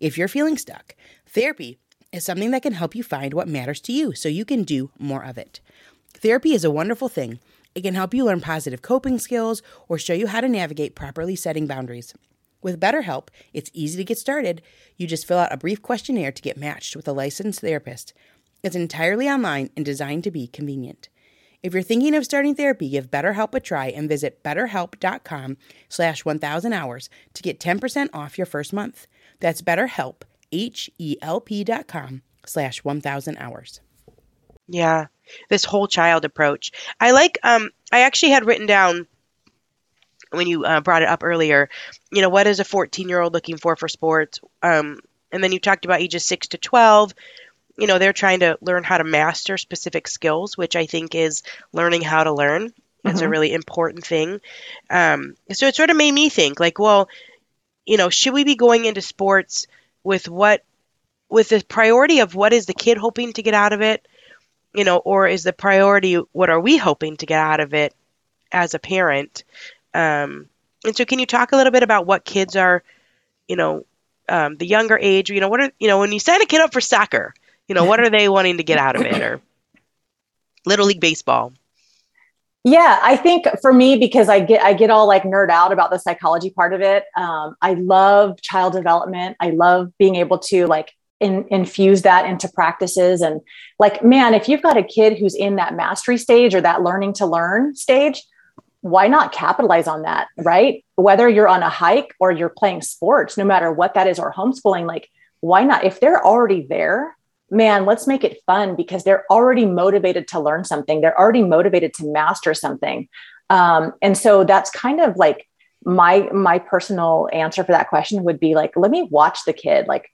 If you're feeling stuck, therapy is something that can help you find what matters to you so you can do more of it. Therapy is a wonderful thing. It can help you learn positive coping skills or show you how to navigate properly setting boundaries. With BetterHelp, it's easy to get started. You just fill out a brief questionnaire to get matched with a licensed therapist. It's entirely online and designed to be convenient. If you're thinking of starting therapy, give BetterHelp a try and visit betterhelp.com slash 1000 hours to get 10% off your first month. That's betterhelp, H-E-L-P dot com slash 1000 hours. Yeah, this whole child approach. I like, um, I actually had written down when you uh, brought it up earlier, you know, what is a 14 year old looking for for sports? Um, and then you talked about ages 6 to 12 you know they're trying to learn how to master specific skills which i think is learning how to learn It's mm-hmm. a really important thing um, so it sort of made me think like well you know should we be going into sports with what with the priority of what is the kid hoping to get out of it you know or is the priority what are we hoping to get out of it as a parent um, and so can you talk a little bit about what kids are you know um, the younger age you know what are you know when you sign a kid up for soccer you know, what are they wanting to get out of it or Little League Baseball? Yeah, I think for me, because I get I get all like nerd out about the psychology part of it. Um, I love child development. I love being able to like in, infuse that into practices and like man, if you've got a kid who's in that mastery stage or that learning to learn stage, why not capitalize on that, right? Whether you're on a hike or you're playing sports, no matter what that is, or homeschooling, like why not? If they're already there, man, let's make it fun because they're already motivated to learn something. They're already motivated to master something. Um, and so that's kind of like my my personal answer for that question would be like, let me watch the kid. Like,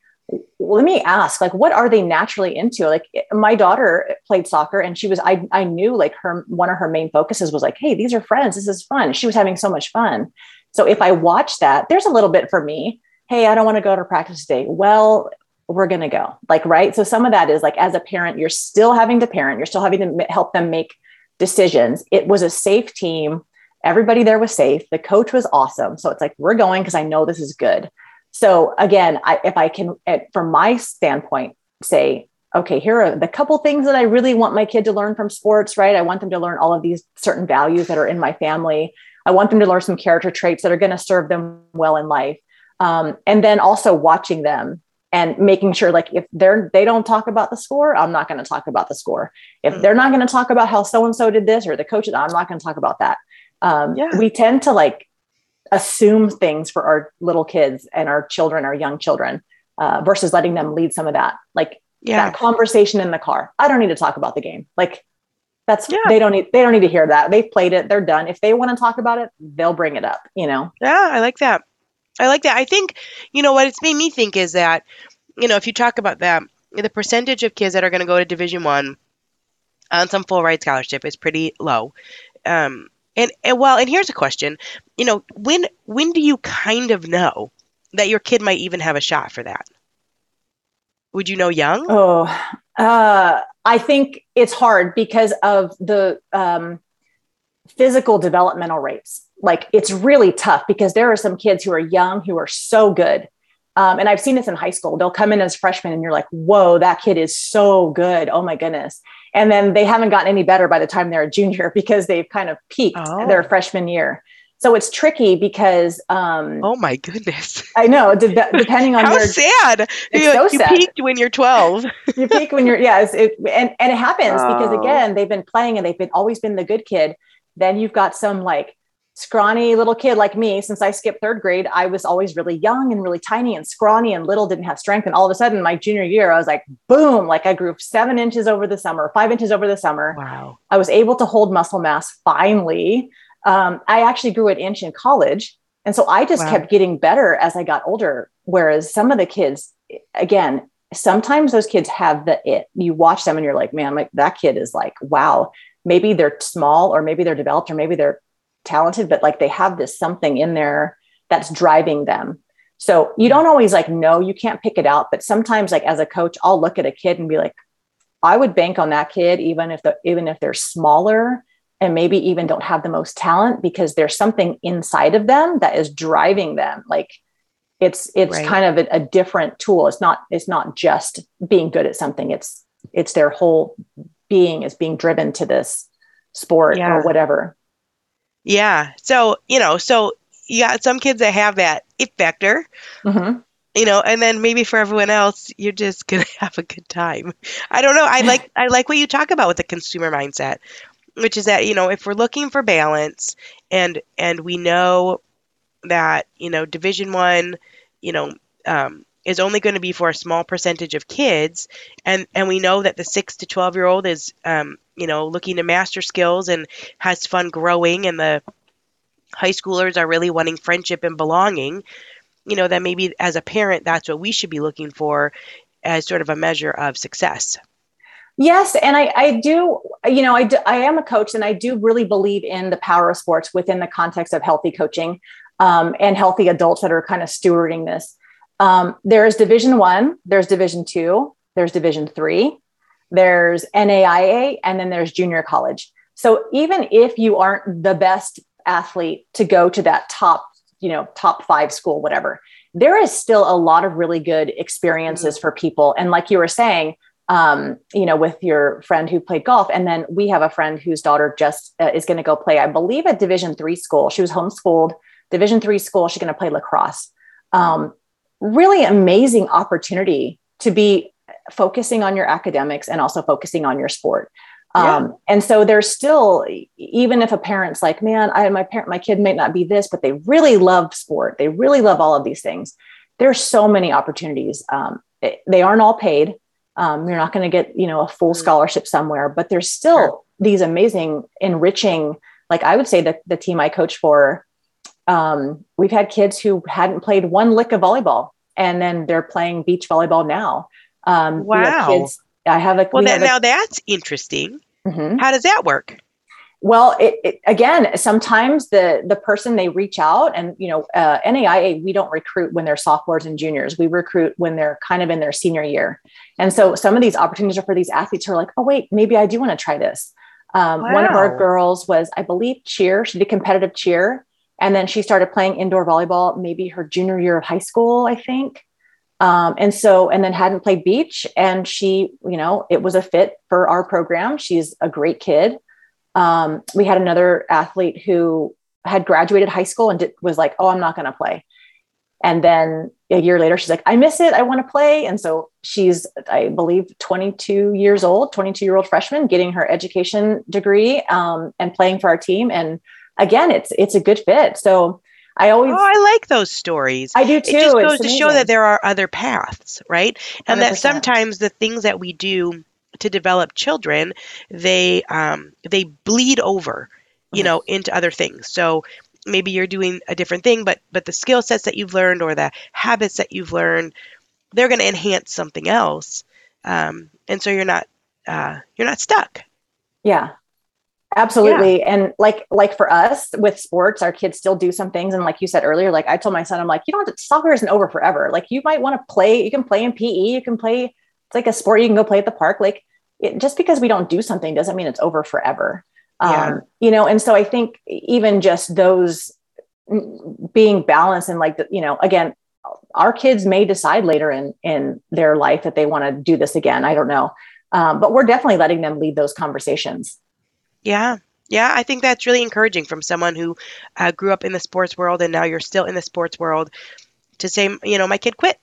let me ask, like, what are they naturally into? Like, my daughter played soccer, and she was I I knew like her one of her main focuses was like, hey, these are friends. This is fun. She was having so much fun. So if I watch that, there's a little bit for me hey, I don't want to go to practice today. Well, we're going to go like right? So some of that is like as a parent you're still having to parent you're still having to help them make decisions. It was a safe team. Everybody there was safe. The coach was awesome. So it's like we're going because i know this is good. So again I, if i can from my standpoint say okay here are the couple things that i really want my kid to learn from sports right? I want them to learn all of these certain values that are in my family. I want them to learn some character traits that are going to serve them well in life. Um, and then also watching them and making sure like if they're they don't talk about the score i'm not going to talk about the score. If mm. they're not going to talk about how so and so did this or the coaches i'm not going to talk about that. Um, yeah. we tend to like assume things for our little kids and our children our young children uh, versus letting them lead some of that like yeah. that conversation in the car. I don't need to talk about the game. Like that's yeah. they don't need they don't need to hear that. They've played it. They're done. If they want to talk about it they'll bring it up you know? Yeah i like that I like that. I think, you know, what it's made me think is that, you know, if you talk about that, the percentage of kids that are going to go to Division One on some full ride scholarship is pretty low. Um, and, and well, and here's a question, you know, when when do you kind of know that your kid might even have a shot for that? Would you know young? Oh, uh, I think it's hard because of the um, physical developmental rates like it's really tough because there are some kids who are young who are so good. Um, and I've seen this in high school. They'll come in as freshmen and you're like, whoa, that kid is so good. Oh my goodness. And then they haven't gotten any better by the time they're a junior because they've kind of peaked oh. their freshman year. So it's tricky because. Um, oh my goodness! I know. De- depending on how your, sad. You, so you sad. peaked when you're 12. you peak when you're yes, it, and and it happens oh. because again they've been playing and they've been always been the good kid. Then you've got some like scrawny little kid like me, since I skipped third grade, I was always really young and really tiny and scrawny and little, didn't have strength. And all of a sudden, my junior year, I was like, boom, like I grew seven inches over the summer, five inches over the summer. Wow. I was able to hold muscle mass finally. Um, I actually grew an inch in college. And so I just wow. kept getting better as I got older. Whereas some of the kids, again, sometimes those kids have the it. You watch them and you're like, man, like that kid is like, wow, maybe they're small or maybe they're developed or maybe they're talented, but like they have this something in there that's driving them. So you don't always like know you can't pick it out, but sometimes like as a coach, I'll look at a kid and be like, I would bank on that kid, even if the even if they're smaller and maybe even don't have the most talent, because there's something inside of them that is driving them. Like it's it's right. kind of a, a different tool. It's not it's not just being good at something. It's it's their whole being is being driven to this sport yeah. or whatever. Yeah. So, you know, so you got some kids that have that it factor. Mm-hmm. You know, and then maybe for everyone else, you're just gonna have a good time. I don't know. I like I like what you talk about with the consumer mindset, which is that you know if we're looking for balance and and we know that you know Division One, you know, um, is only going to be for a small percentage of kids, and and we know that the six to twelve year old is um, you know looking to master skills and has fun growing, and the high schoolers are really wanting friendship and belonging, you know, that maybe as a parent, that's what we should be looking for as sort of a measure of success. Yes, and I, I do, you know, I, do, I am a coach and I do really believe in the power of sports within the context of healthy coaching um, and healthy adults that are kind of stewarding this. Um, there's Division One, there's Division Two, there's Division Three, there's NAIA, and then there's junior college. So even if you aren't the best athlete to go to that top, you know, top five school, whatever. There is still a lot of really good experiences mm-hmm. for people. And like you were saying, um, you know, with your friend who played golf, and then we have a friend whose daughter just uh, is going to go play, I believe, at Division three school. She was homeschooled, Division three school. She's going to play lacrosse. Um, really amazing opportunity to be focusing on your academics and also focusing on your sport. Um, and so there's still, even if a parent's like, man, I, my parent, my kid may not be this, but they really love sport. They really love all of these things. There's so many opportunities. Um, it, they aren't all paid. Um, you're not going to get, you know, a full mm-hmm. scholarship somewhere, but there's still sure. these amazing, enriching, like I would say that the team I coach for, um, we've had kids who hadn't played one lick of volleyball and then they're playing beach volleyball now. Um, wow. kids I have a well. That, a, now that's interesting. Mm-hmm. How does that work? Well, it, it, again, sometimes the the person they reach out, and you know, uh, NAIA, we don't recruit when they're sophomores and juniors. We recruit when they're kind of in their senior year, and so some of these opportunities are for these athletes who are like, oh wait, maybe I do want to try this. Um, wow. One of our girls was, I believe, cheer. She did competitive cheer, and then she started playing indoor volleyball maybe her junior year of high school, I think. Um, and so, and then hadn't played beach. And she, you know, it was a fit for our program. She's a great kid. Um, we had another athlete who had graduated high school and did, was like, oh, I'm not going to play. And then a year later, she's like, I miss it. I want to play. And so she's, I believe, 22 years old, 22 year old freshman, getting her education degree um, and playing for our team. And again, it's it's a good fit. So I always. Oh, I like those stories. I do too. It just goes it's to amazing. show that there are other paths, right? And 100%. that sometimes the things that we do to develop children, they um, they bleed over, you mm-hmm. know, into other things. So maybe you're doing a different thing, but but the skill sets that you've learned or the habits that you've learned, they're going to enhance something else, um, and so you're not uh, you're not stuck. Yeah, absolutely. Yeah. and like like for us with sports our kids still do some things. And like you said earlier like i told my son i'm like you don't have to, soccer isn't over forever. Like you might want to play you can play in pe you can play it's like a sport you can go play at the park. Like it, just because we don't do something doesn't mean it's over forever. Yeah. um you know and so i think even just those being balanced and like the, you know again our kids may decide later in in their life that they want to do this again. I don't know. Um, but we're definitely letting them lead those conversations yeah. Yeah, I think that's really encouraging from someone who uh, grew up in the sports world and now you're still in the sports world to say, you know, my kid quit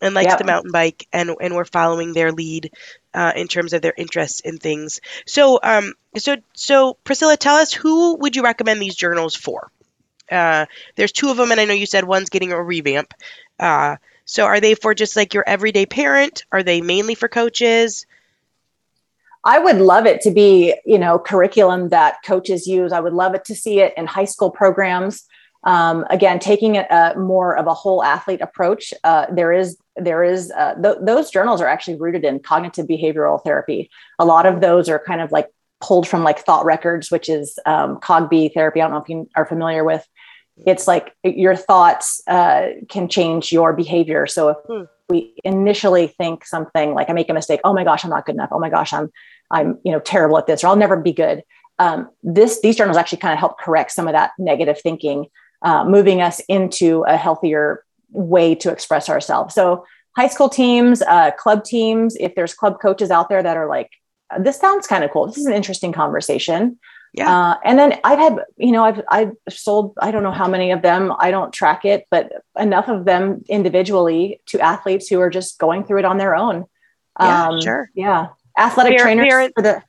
and likes yep. the mountain bike and and we're following their lead uh, in terms of their interests in things. So um so so Priscilla, tell us who would you recommend these journals for? Uh, there's two of them, and I know you said one's getting a revamp. Uh, so are they for just like your everyday parent? Are they mainly for coaches? I would love it to be, you know, curriculum that coaches use. I would love it to see it in high school programs. Um, again, taking a, a, more of a whole athlete approach. Uh, there is there is uh, th- those journals are actually rooted in cognitive behavioral therapy. A lot of those are kind of like pulled from like thought records, which is um, CogB therapy. I don't know if you are familiar with it's like your thoughts uh, can change your behavior. So if hmm. We initially think something like I make a mistake, oh my gosh, I'm not good enough. Oh my gosh, I'm I'm you know terrible at this, or I'll never be good. Um, this these journals actually kind of help correct some of that negative thinking, uh, moving us into a healthier way to express ourselves. So high school teams, uh, club teams, if there's club coaches out there that are like, this sounds kind of cool. This is an interesting conversation. Yeah. Uh, and then I've had, you know, I've I've sold I don't know how many of them. I don't track it, but enough of them individually to athletes who are just going through it on their own. Yeah, um, sure. Yeah, athletic trainers parent, for the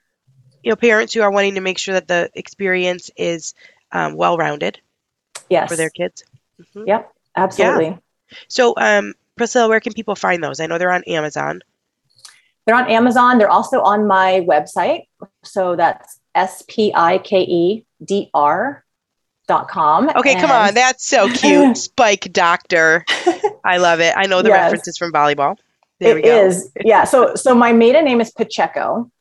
you know parents who are wanting to make sure that the experience is um, well rounded. Yes. For their kids. Mm-hmm. Yep. Absolutely. Yeah. So, um, Priscilla, where can people find those? I know they're on Amazon. They're on Amazon. They're also on my website. So that's S P I K E D R dot com. Okay, and... come on. That's so cute. Spike Doctor. I love it. I know the yes. references from volleyball. There we go. it is. Yeah. So so my maiden name is Pacheco.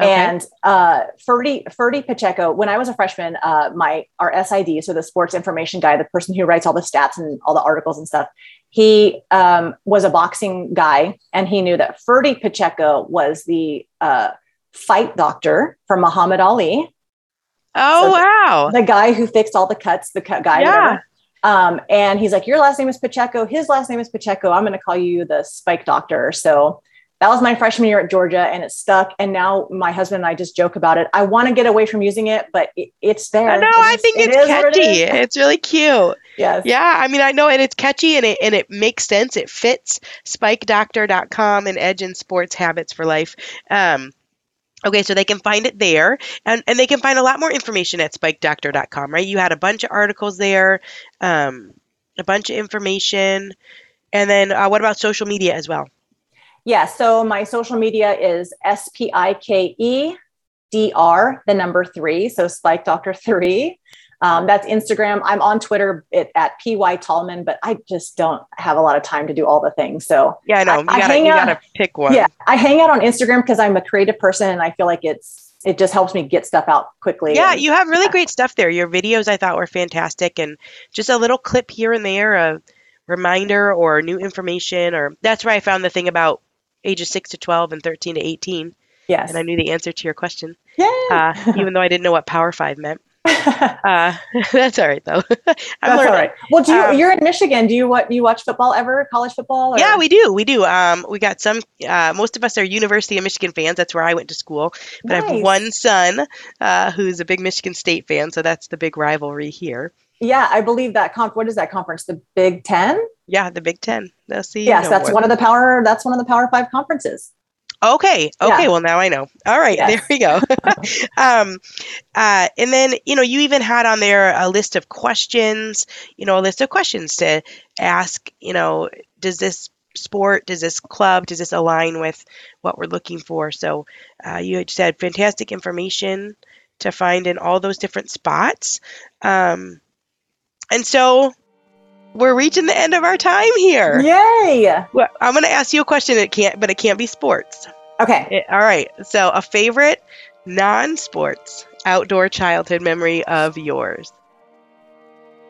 Okay. And uh, Ferdy, Ferdy Pacheco, when I was a freshman, uh, my our SID, so the sports information guy, the person who writes all the stats and all the articles and stuff, he um, was a boxing guy, and he knew that Ferdy Pacheco was the uh, fight doctor for Muhammad Ali. Oh so wow! The, the, guy who fixed all the cuts, the cut guy. Yeah. Um, and he's like, "Your last name is Pacheco. His last name is Pacheco. I'm going to call you the Spike Doctor." So that was my freshman year at Georgia and it stuck. And now my husband and I just joke about it. I want to get away from using it, but it, it's there. No, I think it's it catchy. It it's really cute. Yes. Yeah. I mean, I know, and it's catchy and it, and it makes sense. It fits spikedoctor.com and edge and sports habits for life. Um, Okay, so they can find it there and, and they can find a lot more information at spikedoctor.com, right? You had a bunch of articles there, um, a bunch of information. And then uh, what about social media as well? Yeah. So my social media is S P I K E D R, the number three. So Spike Doctor three. Um, that's Instagram. I'm on Twitter at, at PY Tallman, but I just don't have a lot of time to do all the things. So yeah, I know. I, you, gotta, you out, gotta pick one. Yeah. I hang out on Instagram because I'm a creative person and I feel like it's, it just helps me get stuff out quickly. Yeah, and, you have really yeah. great stuff there. Your videos I thought were fantastic and just a little clip here and there, a reminder or new information, or that's where I found the thing about ages 6 to 12 and 13 to 18. Yes. And I knew the answer to your question. Yeah. Uh, even though I didn't know what Power 5 meant. uh, that's all right though. that's all right. Well, do you, um, you're in Michigan. Do you what? You watch football ever? College football? Or? Yeah, we do. We do. Um, we got some. Uh, most of us are University of Michigan fans. That's where I went to school. But nice. I have one son uh, who's a big Michigan State fan, so that's the big rivalry here. Yeah, I believe that comp. What is that conference? The Big Ten. Yeah, the Big Ten. They'll see. Yes, that's one of the power. That's one of the Power Five conferences. Okay. Okay. Yeah. Well, now I know. All right. Yes. There we go. um, uh, and then, you know, you even had on there a list of questions, you know, a list of questions to ask, you know, does this sport, does this club, does this align with what we're looking for? So uh, you just had fantastic information to find in all those different spots. Um, and so we're reaching the end of our time here. Yay! Well, I'm going to ask you a question. It can't, but it can't be sports. Okay. It, all right. So, a favorite non-sports outdoor childhood memory of yours.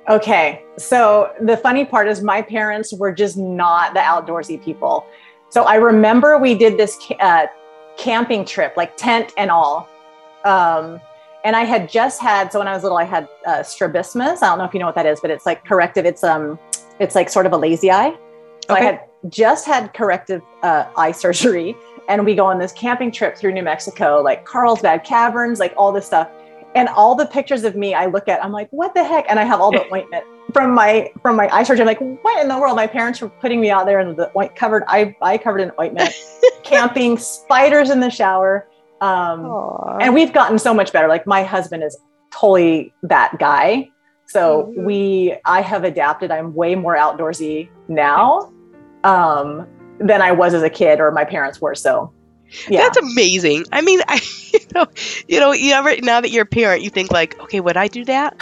Okay. So the funny part is my parents were just not the outdoorsy people. So I remember we did this uh, camping trip, like tent and all. Um, and I had just had so when I was little, I had uh, strabismus. I don't know if you know what that is, but it's like corrective. It's um, it's like sort of a lazy eye. So okay. I had just had corrective uh, eye surgery, and we go on this camping trip through New Mexico, like Carlsbad Caverns, like all this stuff. And all the pictures of me I look at, I'm like, what the heck? And I have all the ointment from my from my eye surgery. I'm like, what in the world? My parents were putting me out there in the oint covered eye eye covered in ointment, camping, spiders in the shower. Um, and we've gotten so much better. Like my husband is totally that guy. So mm-hmm. we, I have adapted. I'm way more outdoorsy now um, than I was as a kid or my parents were. So yeah. That's amazing. I mean, I, you know, you know, you ever now that you're a parent, you think like, okay, would I do that?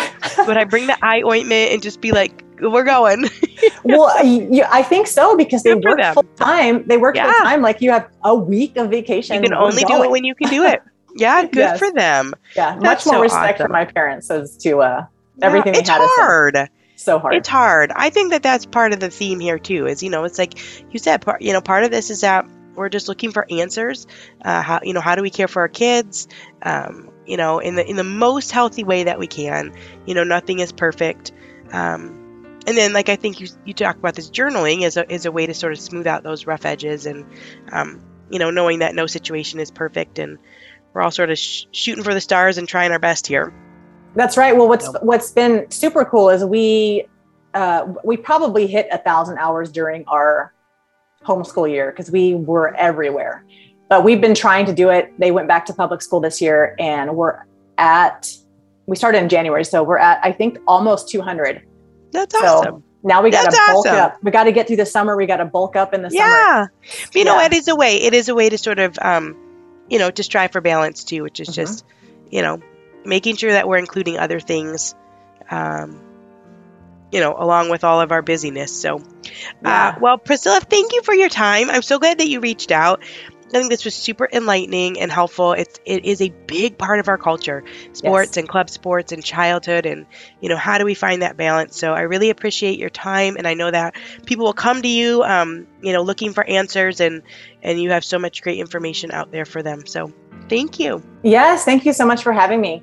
Would I bring the eye ointment and just be like, we're going. well, I think so because they work full time. They work yeah. full time. Like you have a week of vacation. You can only going. do it when you can do it. Yeah, good yes. for them. Yeah, That's much more so respect awesome. for my parents as to uh, everything yeah, it's hard. so hard. It's hard. I think that that's part of the theme here too. Is you know, it's like you said, part you know, part of this is that we're just looking for answers. Uh, how you know, how do we care for our kids? Um, you know, in the in the most healthy way that we can. You know, nothing is perfect. Um, and then, like I think you you talk about this journaling is a is a way to sort of smooth out those rough edges, and um, you know, knowing that no situation is perfect, and we're all sort of sh- shooting for the stars and trying our best here. That's right. Well, what's what's been super cool is we uh, we probably hit a thousand hours during our homeschool year because we were everywhere. But we've been trying to do it. They went back to public school this year, and we're at we started in January, so we're at I think almost 200. That's awesome. So now we got to bulk awesome. up. We got to get through the summer. We got to bulk up in the yeah. summer. Yeah, you know, it is a way. It is a way to sort of, um, you know, to strive for balance too, which is mm-hmm. just, you know, making sure that we're including other things, um, you know, along with all of our busyness. So, uh, yeah. uh, well, Priscilla, thank you for your time. I'm so glad that you reached out. I think this was super enlightening and helpful. It's it is a big part of our culture, sports yes. and club sports and childhood, and you know how do we find that balance? So I really appreciate your time, and I know that people will come to you, um, you know, looking for answers, and and you have so much great information out there for them. So thank you. Yes, thank you so much for having me.